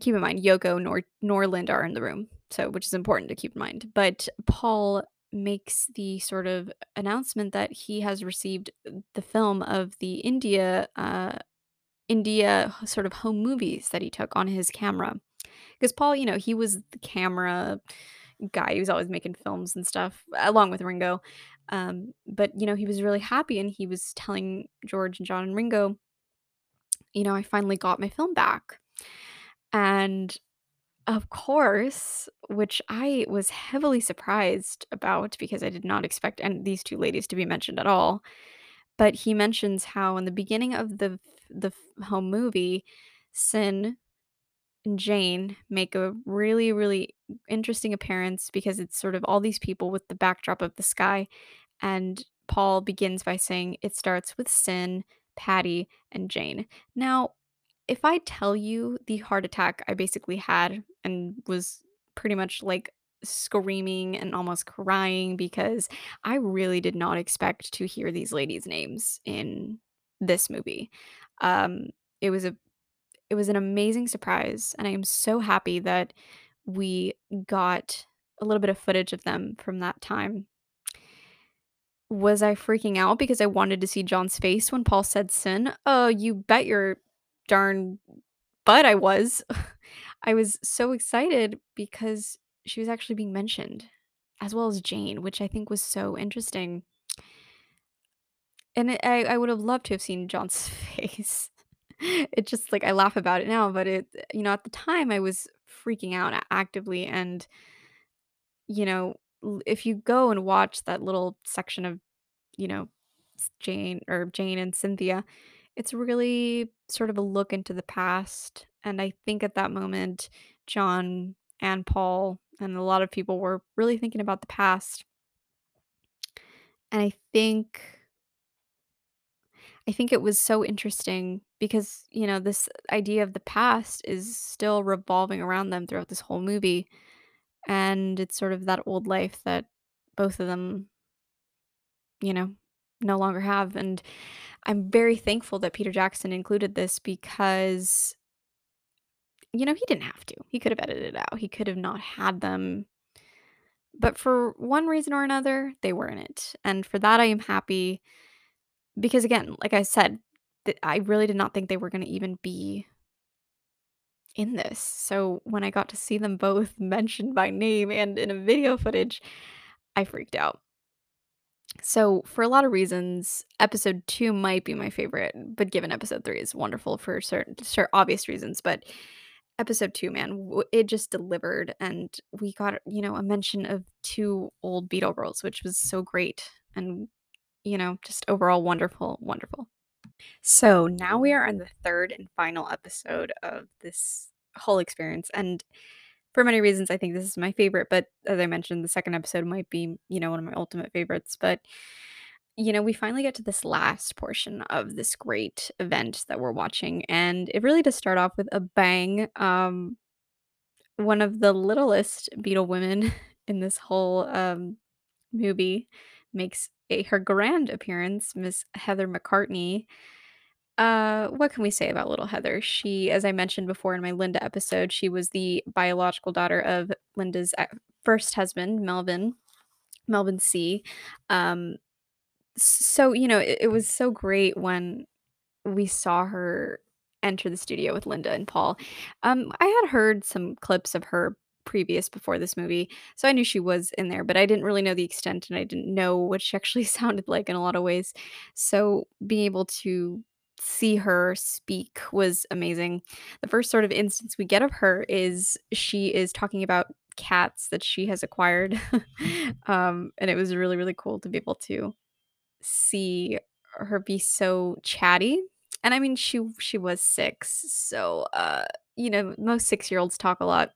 keep in mind, Yoko nor nor Linda are in the room, so which is important to keep in mind. But Paul makes the sort of announcement that he has received the film of the India uh, India sort of home movies that he took on his camera. Because Paul, you know, he was the camera guy. He was always making films and stuff, along with Ringo. Um, but you know, he was really happy, and he was telling George and John and Ringo, you know, I finally got my film back. And of course, which I was heavily surprised about because I did not expect and these two ladies to be mentioned at all. But he mentions how in the beginning of the the home movie, Cyn Jane make a really, really interesting appearance because it's sort of all these people with the backdrop of the sky. And Paul begins by saying it starts with Cyn, Pattie, and Jane. Now, if I tell you the heart attack I basically had and was pretty much like screaming and almost crying because I really did not expect to hear these ladies' names in this movie. Um, it was a it was an amazing surprise, and I am so happy that we got a little bit of footage of them from that time. Was I freaking out because I wanted to see John's face when Paul said Cyn? Oh, you bet your darn butt I was. I was so excited because she was actually being mentioned, as well as Jane, which I think was so interesting. And I, I would have loved to have seen John's face. It just like I laugh about it now, but it, you know, at the time I was freaking out actively. And, you know, if you go and watch that little section of, you know, Jane or Jane and Cynthia, it's really sort of a look into the past. And I think at that moment, John and Paul and a lot of people were really thinking about the past. And I think I think it was so interesting because, you know, this idea of the past is still revolving around them throughout this whole movie. And it's sort of that old life that both of them, you know, no longer have. And I'm very thankful that Peter Jackson included this because, you know, he didn't have to. He could have edited it out, he could have not had them. But for one reason or another, they were in it. And for that, I am happy because, again, like I said, th- I really did not think they were going to even be in this. So when I got to see them both mentioned by name and in a video footage, I freaked out. So, for a lot of reasons, episode 2 might be my favorite, but given episode 3 is wonderful for certain certain obvious reasons, but episode 2, man, it just delivered and we got, you know, a mention of two old Beatle girls, which was so great and you know, just overall wonderful, wonderful. So, now we are on the third and final episode of this whole experience and for many reasons I think this is my favorite, but as I mentioned the second episode might be, you know, one of my ultimate favorites, but you know, we finally get to this last portion of this great event that we're watching and it really does start off with a bang. Um one of the littlest Beatle women in this whole um movie makes a her grand appearance, Miss Heather McCartney uh, what can we say about little Heather? She, as I mentioned before in my Linda episode, she was the biological daughter of Linda's uh, first husband, Melvin, Melvin See. Um, so you know, it, it was so great when we saw her enter the studio with Linda and Paul. Um, I had heard some clips of her previous before this movie, so I knew she was in there, but I didn't really know the extent and I didn't know what she actually sounded like in a lot of ways. So being able to see her speak was amazing. The first sort of instance we get of her is she is talking about cats that she has acquired. um, and it was really, really cool to be able to see her be so chatty. And I mean she she was 6, so uh you know, most 6-year-olds talk a lot.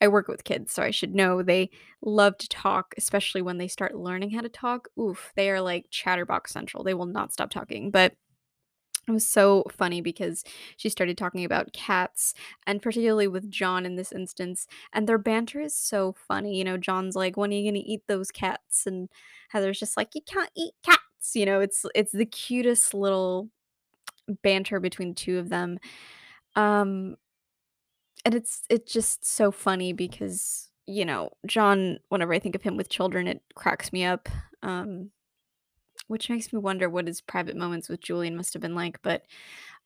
I work with kids, so I should know they love to talk, especially when they start learning how to talk. Oof, they are like chatterbox central. They will not stop talking. But it was so funny because she started talking about cats and particularly with John in this instance, and their banter is so funny. You know, John's like, "When are you gonna eat those cats?" And Heather's just like, "You can't eat cats." You know, it's it's the cutest little banter between the two of them. Um, and it's it's just so funny because, you know, John, whenever I think of him with children, it cracks me up. Um, which makes me wonder what his private moments with Julian must have been like, but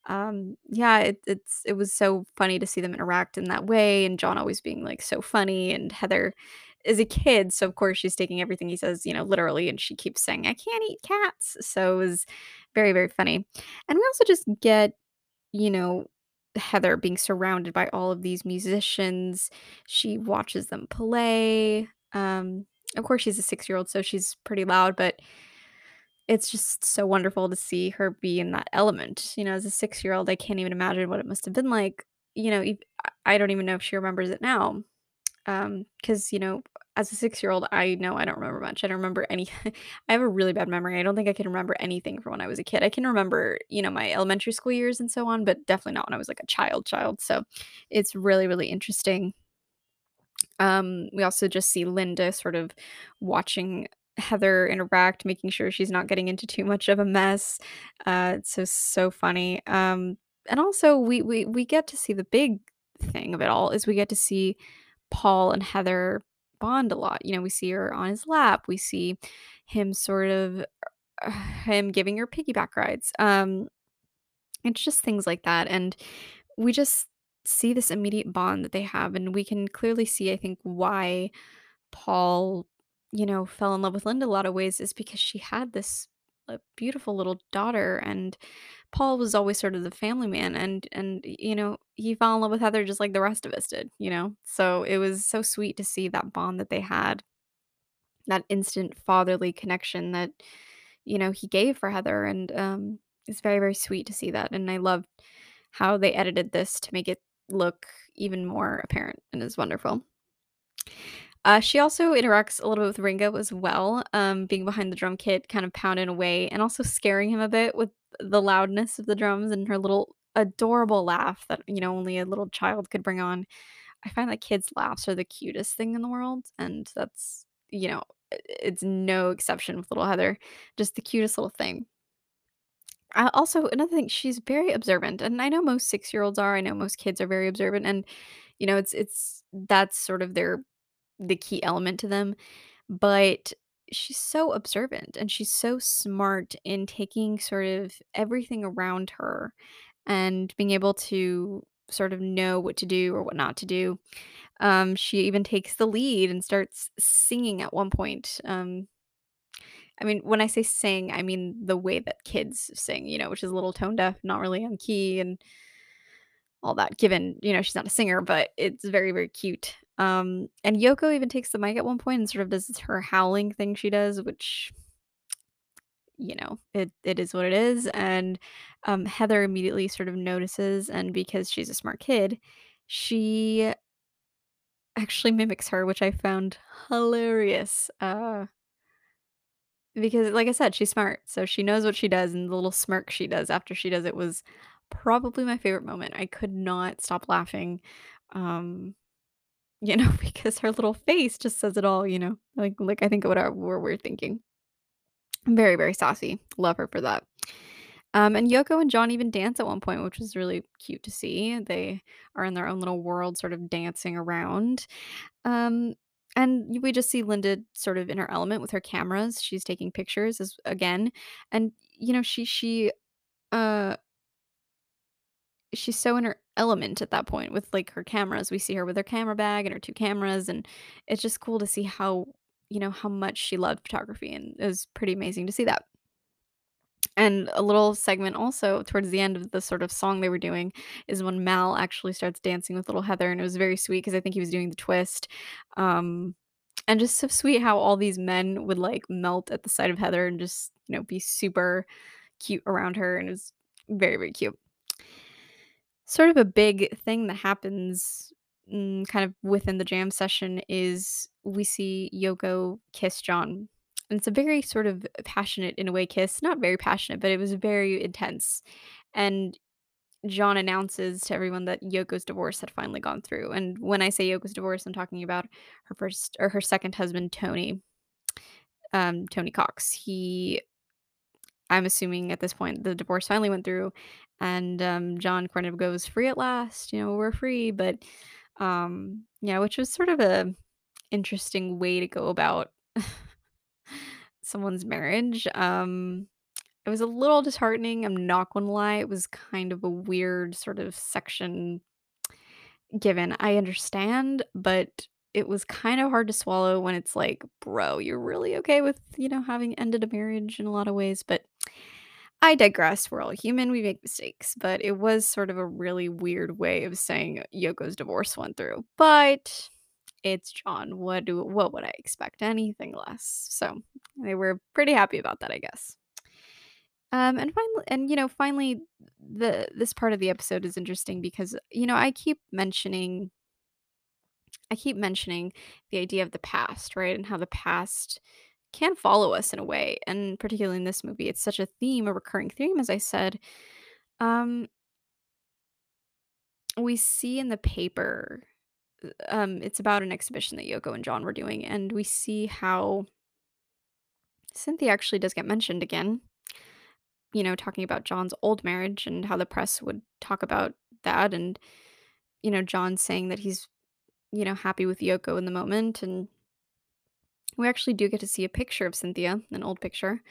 um, yeah, it it's it was so funny to see them interact in that way, and John always being, like, so funny, and Heather is a kid, so of course she's taking everything he says, you know, literally, and she keeps saying, "I can't eat cats," so it was very, very funny. And we also just get, you know, Heather being surrounded by all of these musicians. She watches them play. Um, of course, she's a six-year-old, so she's pretty loud, but it's just so wonderful to see her be in that element. You know, as a six-year-old, I can't even imagine what it must have been like, you know, I don't even know if she remembers it now. Um, because you know, as a six-year-old, I know I don't remember much. I don't remember any I have a really bad memory. I don't think I can remember anything from when I was a kid. I can remember, you know, my elementary school years and so on, but definitely not when I was like a child child. So it's really, really interesting. Um, we also just see Linda sort of watching Heather interact, making sure she's not getting into too much of a mess. Uh, it's so so funny. Um, and also we we we get to see the big thing of it all is we get to see Paul and Heather bond a lot. You know, we see her on his lap. We see him sort of uh, him giving her piggyback rides. Um, it's just things like that. And we just see this immediate bond that they have. And we can clearly see, I think, why Paul, you know, fell in love with Linda a lot of ways is because she had this uh, beautiful little daughter and Paul was always sort of the family man and and you know, he fell in love with Heather just like the rest of us did, you know? So it was so sweet to see that bond that they had, that instant fatherly connection that you know, he gave for Heather and um it's very very sweet to see that and I love how they edited this to make it look even more apparent and is wonderful. Uh, she also interacts a little bit with Ringo as well, um, being behind the drum kit, kind of pounding away, and also scaring him a bit with the loudness of the drums and her little adorable laugh that you know only a little child could bring on. I find that kids' laughs are the cutest thing in the world, and that's you know it's no exception with little Heather, just the cutest little thing. Uh, also, another thing, she's very observant, and I know most six year olds are. I know most kids are very observant, and you know it's it's that's sort of their the key element to them but she's so observant and she's so smart in taking sort of everything around her and being able to sort of know what to do or what not to do. Um, she even takes the lead and starts singing at one point. Um, I mean, when I say sing, I mean the way that kids sing, you know, which is a little tone deaf, not really on key and all that, given, you know, she's not a singer, but it's very, very cute. Um, and Yoko even takes the mic at one point and sort of does her howling thing she does, which, you know, it it is what it is. And um, Heather immediately sort of notices, and because she's a smart kid, she actually mimics her, which I found hilarious. Uh, because, like I said, she's smart, so she knows what she does, and the little smirk she does after she does it was probably my favorite moment. I could not stop laughing. Um, You know, because her little face just says it all, you know? Like like, I think what our we're thinking. Very, very saucy. Love her for that. Um, and Yoko and John even dance at one point, which was really cute to see. They are in their own little world, sort of dancing around. Um, and we just see Linda sort of in her element with her cameras. She's taking pictures as again. And, you know, she she, uh she's so in her element at that point with like her cameras. We see her with her camera bag and her two cameras, and it's just cool to see how you know how much she loved photography, and it was pretty amazing to see that. And a little segment also towards the end of the sort of song they were doing is when Mal actually starts dancing with little Heather, and it was very sweet because I think he was doing the twist. Um, and just so sweet how all these men would like melt at the sight of Heather and just you know be super cute around her, and it was very very cute. Sort of a big thing that happens, mm, kind of within the jam session is we see Yoko kiss John. And it's a very sort of passionate, in a way, kiss. Not very passionate, but it was very intense. And John announces to everyone that Yoko's divorce had finally gone through. And when I say Yoko's divorce, I'm talking about her first or her second husband, Tony, um, Tony Cox. He I'm assuming at this point the divorce finally went through and um, John kind of goes free at last. You know, we're free, but um, yeah, which was sort of a interesting way to go about someone's marriage. Um, it was a little disheartening. I'm not gonna lie. It was kind of a weird sort of section given. I understand, but it was kind of hard to swallow when it's like, bro, you're really okay with, you know, having ended a marriage in a lot of ways. But I digress. We're all human. We make mistakes. But it was sort of a really weird way of saying Yoko's divorce went through. But it's John. What do what would I expect? Anything less. So they were pretty happy about that, I guess. Um, and finally, and you know, finally, the this part of the episode is interesting because you know I keep mentioning I keep mentioning the idea of the past, right? And how the past can follow us in a way. And particularly in this movie, it's such a theme, a recurring theme, as I said. Um, we see in the paper, uh, um, it's about an exhibition that Yoko and John were doing, and we see how Cynthia actually does get mentioned again. You know, talking about John's old marriage and how the press would talk about that, and you know, John saying that he's you know happy with Yoko in the moment, and we actually do get to see a picture of Cynthia, an old picture,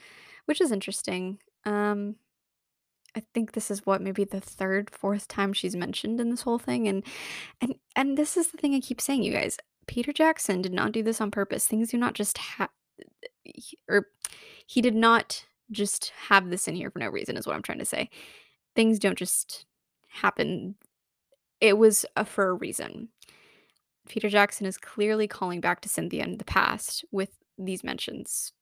which is interesting. Um, I think this is what maybe the third, fourth time she's mentioned in this whole thing, and and and this is the thing I keep saying, you guys. Peter Jackson did not do this on purpose. Things do not just have, or he did not just have this in here for no reason, is what I'm trying to say. Things don't just happen. It was a, for a reason. Peter Jackson is clearly calling back to Cynthia in the past with these mentions,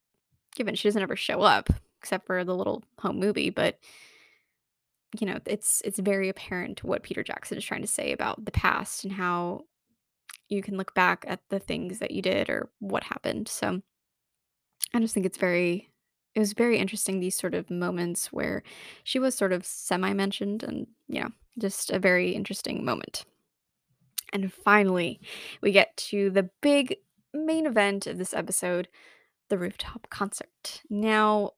given she doesn't ever show up except for the little home movie, but you know, it's it's very apparent what Peter Jackson is trying to say about the past and how you can look back at the things that you did or what happened. So I just think it's very it was very interesting these sort of moments where she was sort of semi mentioned and you know, just a very interesting moment. And finally, we get to the big main event of this episode, the rooftop concert. Now,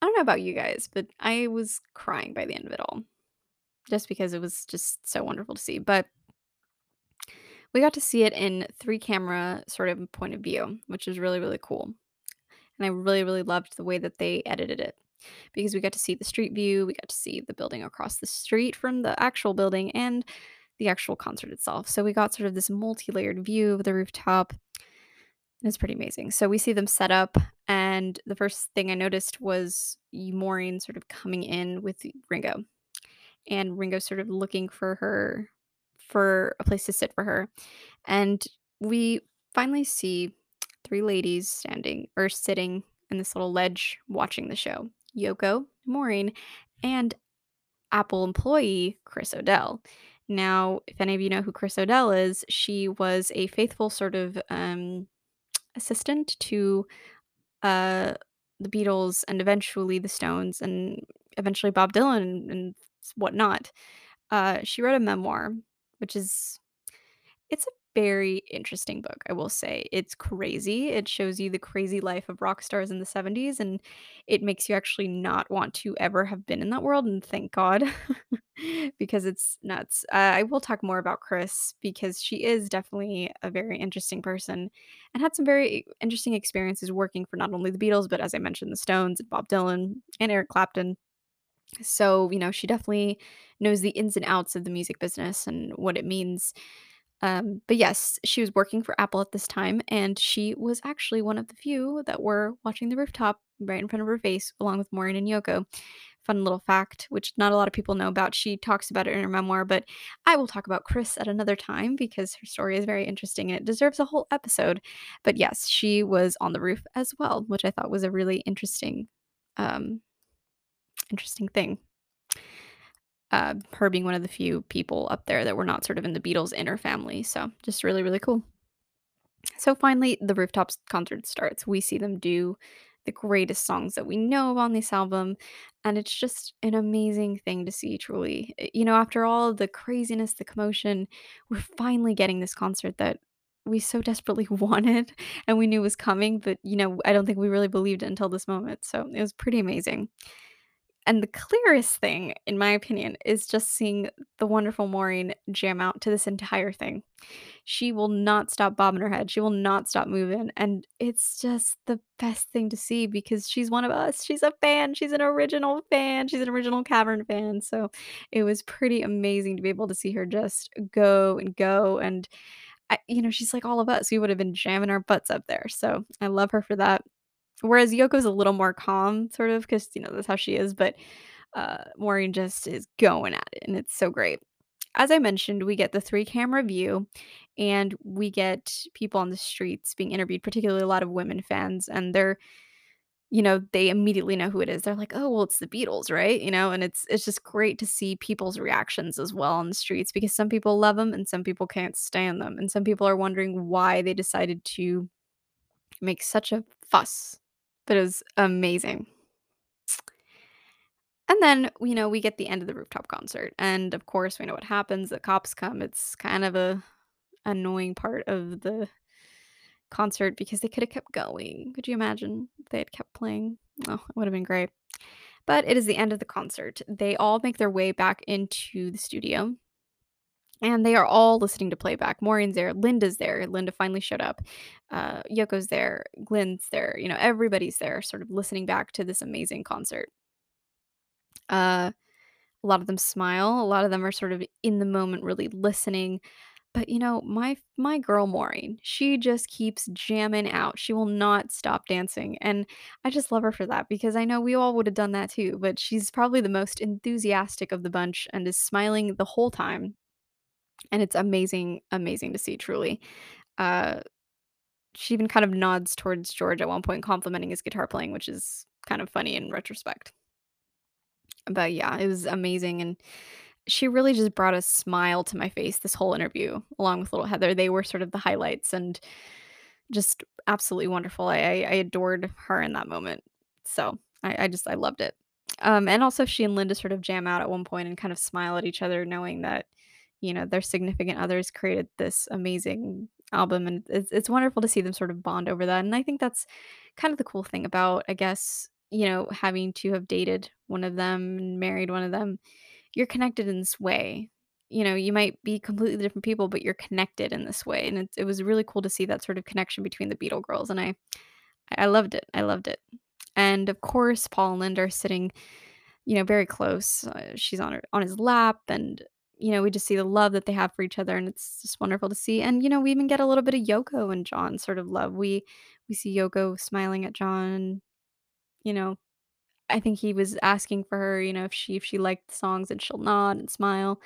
I don't know about you guys, but I was crying by the end of it all. Just because it was just so wonderful to see. But we got to see it in three camera sort of point of view, which is really, really cool. And I really, really loved the way that they edited it because we got to see the street view, we got to see the building across the street from the actual building, and the actual concert itself. So we got sort of this multi-layered view of the rooftop. It's pretty amazing. So we see them set up, and the first thing I noticed was Maureen sort of coming in with Ringo, and Ringo sort of looking for her for a place to sit for her. And we finally see three ladies standing or sitting in this little ledge watching the show. Yoko, Maureen, and Apple employee Chris O'Dell. Now, if any of you know who Chris O'Dell is, she was a faithful sort of um, assistant to uh, the Beatles and eventually the Stones and eventually Bob Dylan and, whatnot. Uh, she wrote a memoir, which is it's a very interesting book, I will say. It's crazy. It shows you the crazy life of rock stars in the 70s, and it makes you actually not want to ever have been in that world, and thank God, because it's nuts. Uh, I will talk more about Chris because she is definitely a very interesting person and had some very interesting experiences working for not only the Beatles, but as I mentioned, the Stones and Bob Dylan and Eric Clapton. So, you know, she definitely knows the ins and outs of the music business and what it means um, but yes, she was working for Apple at this time, and she was actually one of the few that were watching the rooftop right in front of her face, along with Maureen and Yoko. Fun little fact, which not a lot of people know about. She talks about it in her memoir, but I will talk about Chris at another time because her story is very interesting and it deserves a whole episode. But yes, she was on the roof as well, which I thought was a really interesting, um, interesting thing uh, her being one of the few people up there that were not sort of in the Beatles' inner family. So just really, really cool. So finally, the rooftops concert starts. We see them do the greatest songs that we know of on this album. And it's just an amazing thing to see, truly. Eh, you know, after all the craziness, the commotion, we're finally getting this concert that we so desperately wanted and we knew was coming. But, you know, I don't think we really believed it until this moment. So it was pretty amazing. And the clearest thing, in my opinion, is just seeing the wonderful Maureen jam out to this entire thing. She will not stop bobbing her head. She will not stop moving. And it's just the best thing to see because she's one of us. She's a fan. She's an original fan. She's an original Cavern fan. So it was pretty amazing to be able to see her just go and go. And, I, you know, she's like all of us. We would have been jamming our butts up there. So I love her for that. Whereas Yoko's a little more calm, sort of, because you know that's how she is. But uh, Maureen just is going at it, and it's so great. As I mentioned, we get the three camera view, and we get people on the streets being interviewed, particularly a lot of women fans, and they're you know, they immediately know who it is. They're like, "Oh, well, it's the Beatles, right?" You know, and it's it's just great to see people's reactions as well on the streets because some people love them and some people can't stand them, and some people are wondering why they decided to make such a fuss. But it was amazing. And then, you know, we get the end of the rooftop concert, and of course, we know what happens. The cops come. It's kind of a annoying part of the concert because they could have kept going. Could you imagine if they had kept playing? Oh, it would have been great. But it is the end of the concert. They all make their way back into the studio. And they are all listening to playback. Maureen's there, Linda's there. Linda finally showed up. Uh, Yoko's there, Glenn's there. You know, everybody's there, sort of listening back to this amazing concert. Uh, a lot of them smile. A lot of them are sort of in the moment, really listening. But you know, my my girl Maureen, she just keeps jamming out. She will not stop dancing. And I just love her for that because I know we all would have done that too, but she's probably the most enthusiastic of the bunch and is smiling the whole time. And it's amazing, amazing to see truly. Uh she even kind of nods towards George at one point complimenting his guitar playing, which is kind of funny in retrospect. But yeah, it was amazing and she really just brought a smile to my face this whole interview, along with little Heather. They were sort of the highlights and just absolutely wonderful. I, I, adored her in that moment. So I, I just I loved it. Um, and also she and Linda sort of jam out at one point and kind of smile at each other, knowing that you know their significant others created this amazing album, and it's it's wonderful to see them sort of bond over that. And I think that's kind of the cool thing about, I guess, you know, having to have dated one of them and married one of them you're connected in this way. You know, you might be completely different people, but you're connected in this way. And it, it was really cool to see that sort of connection between the Beatle girls. And I, I loved it. I loved it. And of course, Paul and Linda are sitting, you know, very close. Uh, she's on her on his lap, and you know, we just see the love that they have for each other, and it's just wonderful to see. And you know, we even get a little bit of Yoko and John sort of love. We we see Yoko smiling at John, you know, I think he was asking for her, you know, if she if she liked the songs and she'll nod and smile.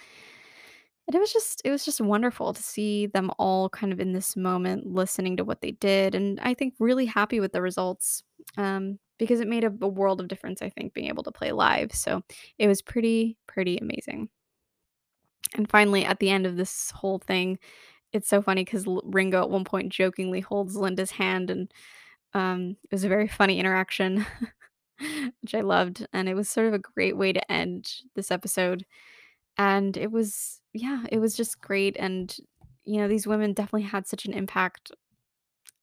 And it was just it was just wonderful to see them all kind of in this moment listening to what they did and I think really happy with the results. Um, because it made a, a world of difference, I think, being able to play live. So it was pretty, pretty amazing. And finally, at the end of this whole thing, it's so funny because Ringo at one point jokingly holds Linda's hand, and um, it was a very funny interaction. which I loved, and it was sort of a great way to end this episode. And it was yeah, it was just great and you know, these women definitely had such an impact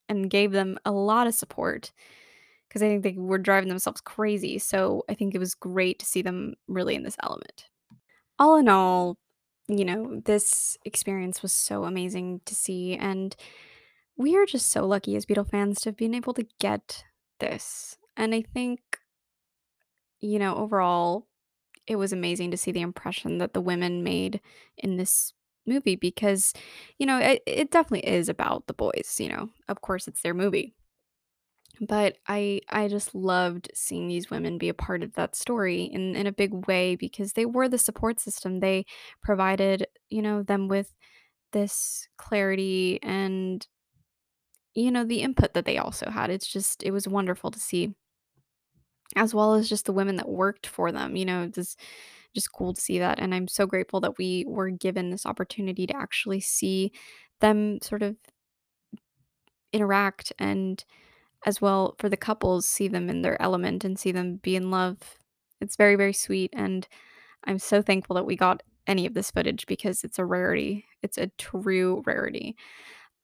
and gave them a lot of support because I think they were driving themselves crazy. So I think it was great to see them really in this element. All in all, you know, this experience was so amazing to see and we are just so lucky as Beatle fans to have been able to get this. And I think you know, overall, it was amazing to see the impression that the women made in this movie because, you know, it, it definitely is about the boys, you know. Of course, it's their movie. But I I just loved seeing these women be a part of that story in, in a big way because they were the support system. They provided, you know, them with this clarity and you know the input that they also had it's just it was wonderful to see as well as just the women that worked for them. You know, just just cool to see that. And I'm so grateful that we were given this opportunity to actually see them sort of interact and as well for the couples see them in their element and see them be in love. It's very, very sweet. And I'm so thankful that we got any of this footage because it's a rarity. It's a true rarity.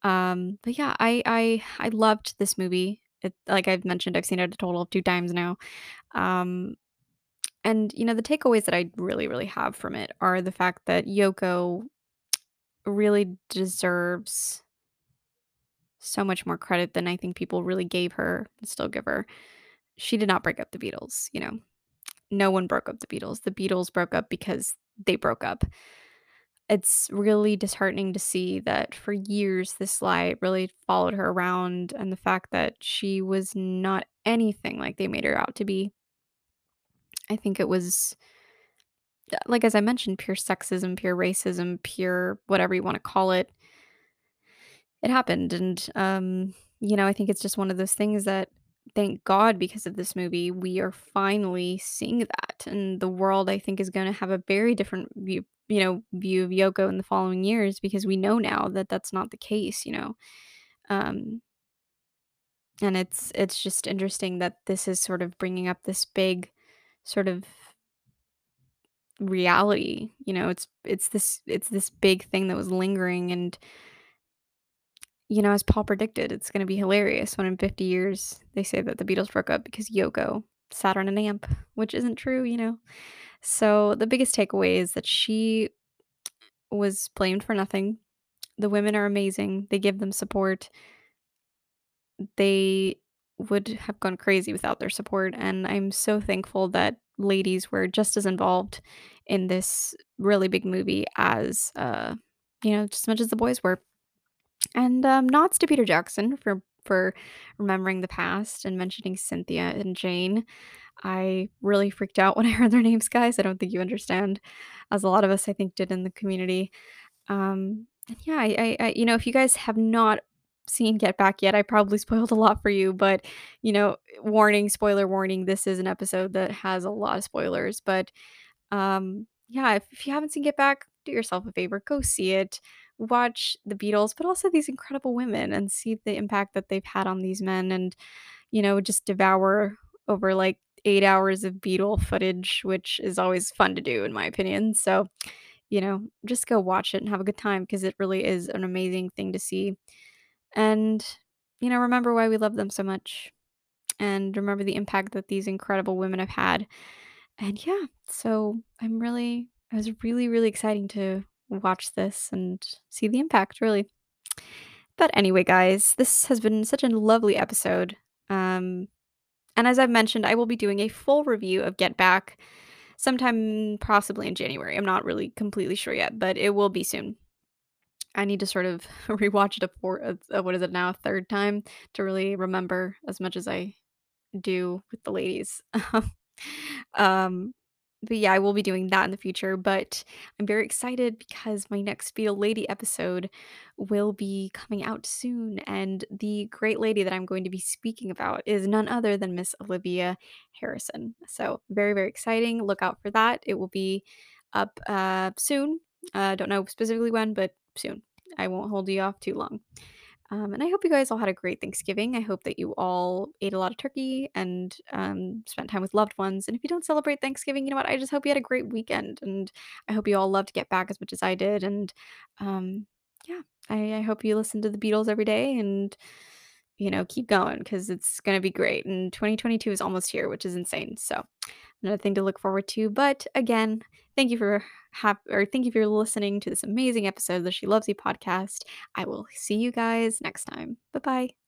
Um, but yeah, I I I loved this movie. It like I've mentioned, I've seen it a total of 2 times now. Um, and, you know, the takeaways that I really, really have from it are the fact that Yoko really deserves so much more credit than I think people really gave her and still give her. She did not break up the Beatles, you know. No one broke up the Beatles. The Beatles broke up because they broke up it's really disheartening to see that for years this lie really followed her around and the fact that she was not anything like they made her out to be. I think it was like as I mentioned pure sexism, pure racism, pure whatever you want to call it. It happened and um you know, I think it's just one of those things that thank God because of this movie, we are finally seeing that. And the world, I think, is going to have a very different view, you know, view of Yoko in the following years because we know now that that's not the case, you know. Um, and it's it's just interesting that this is sort of bringing up this big sort of reality you know it's it's this it's this big thing that was lingering and you know as paul predicted it's going to be hilarious when in 50 years they say that the beatles broke up because yoko sat on an amp which isn't true you know so the biggest takeaway is that she was blamed for nothing the women are amazing they give them support they would have gone crazy without their support. And I'm so thankful that ladies were just as involved in this really big movie as, uh, you know, just as much as the boys were. And um, nods to Peter Jackson for for remembering the past and mentioning Cynthia and Jane. I really freaked out when I heard their names, guys. I don't think you understand, as a lot of us I think did in the community. Um, and yeah, I, I, I, you know, if you guys have not seen Get Back yet, I probably spoiled a lot for you, but you know, warning, spoiler warning, this is an episode that has a lot of spoilers. But um, yeah, if, if you haven't seen Get Back, do yourself a favor, go see it. Watch the Beatles, but also these incredible women and see the impact that they've had on these men and, you know, just devour over like eight hours of Beatle footage, which is always fun to do, in my opinion. So, you know, just go watch it and have a good time because it really is an amazing thing to see. And, you know, remember why we love them so much and remember the impact that these incredible women have had. And yeah, so I'm really, it was really, really exciting to watch this and see the impact, really. But anyway, guys, this has been such a lovely episode. Um, and as I've mentioned, I will be doing a full review of Get Back sometime possibly in January. I'm not really completely sure yet, but it will be soon. I need to sort of rewatch it a four, uh, what is it now, a third time to really remember as much as I do with the ladies. um, but yeah, I will be doing that in the future. But I'm very excited because my next Beatle Lady episode will be coming out soon. And the great lady that I'm going to be speaking about is none other than Miss Olivia Harrison. So, very, very exciting. Look out for that. It will be up uh, soon. I uh, don't know specifically when, but soon. I won't hold you off too long. Um, and I hope you guys all had a great Thanksgiving. I hope that you all ate a lot of turkey and um, spent time with loved ones. And if you don't celebrate Thanksgiving, you know what? I just hope you had a great weekend. And I hope you all loved to Get Back as much as I did. And um, yeah, I, I hope you listen to the Beatles every day and, you know, keep going because it's going to be great. And 2022 is almost here, which is insane. So another thing to look forward to. But again, thank you for have or thank you for listening to this amazing episode of the She Loves You podcast. I will see you guys next time. Bye bye.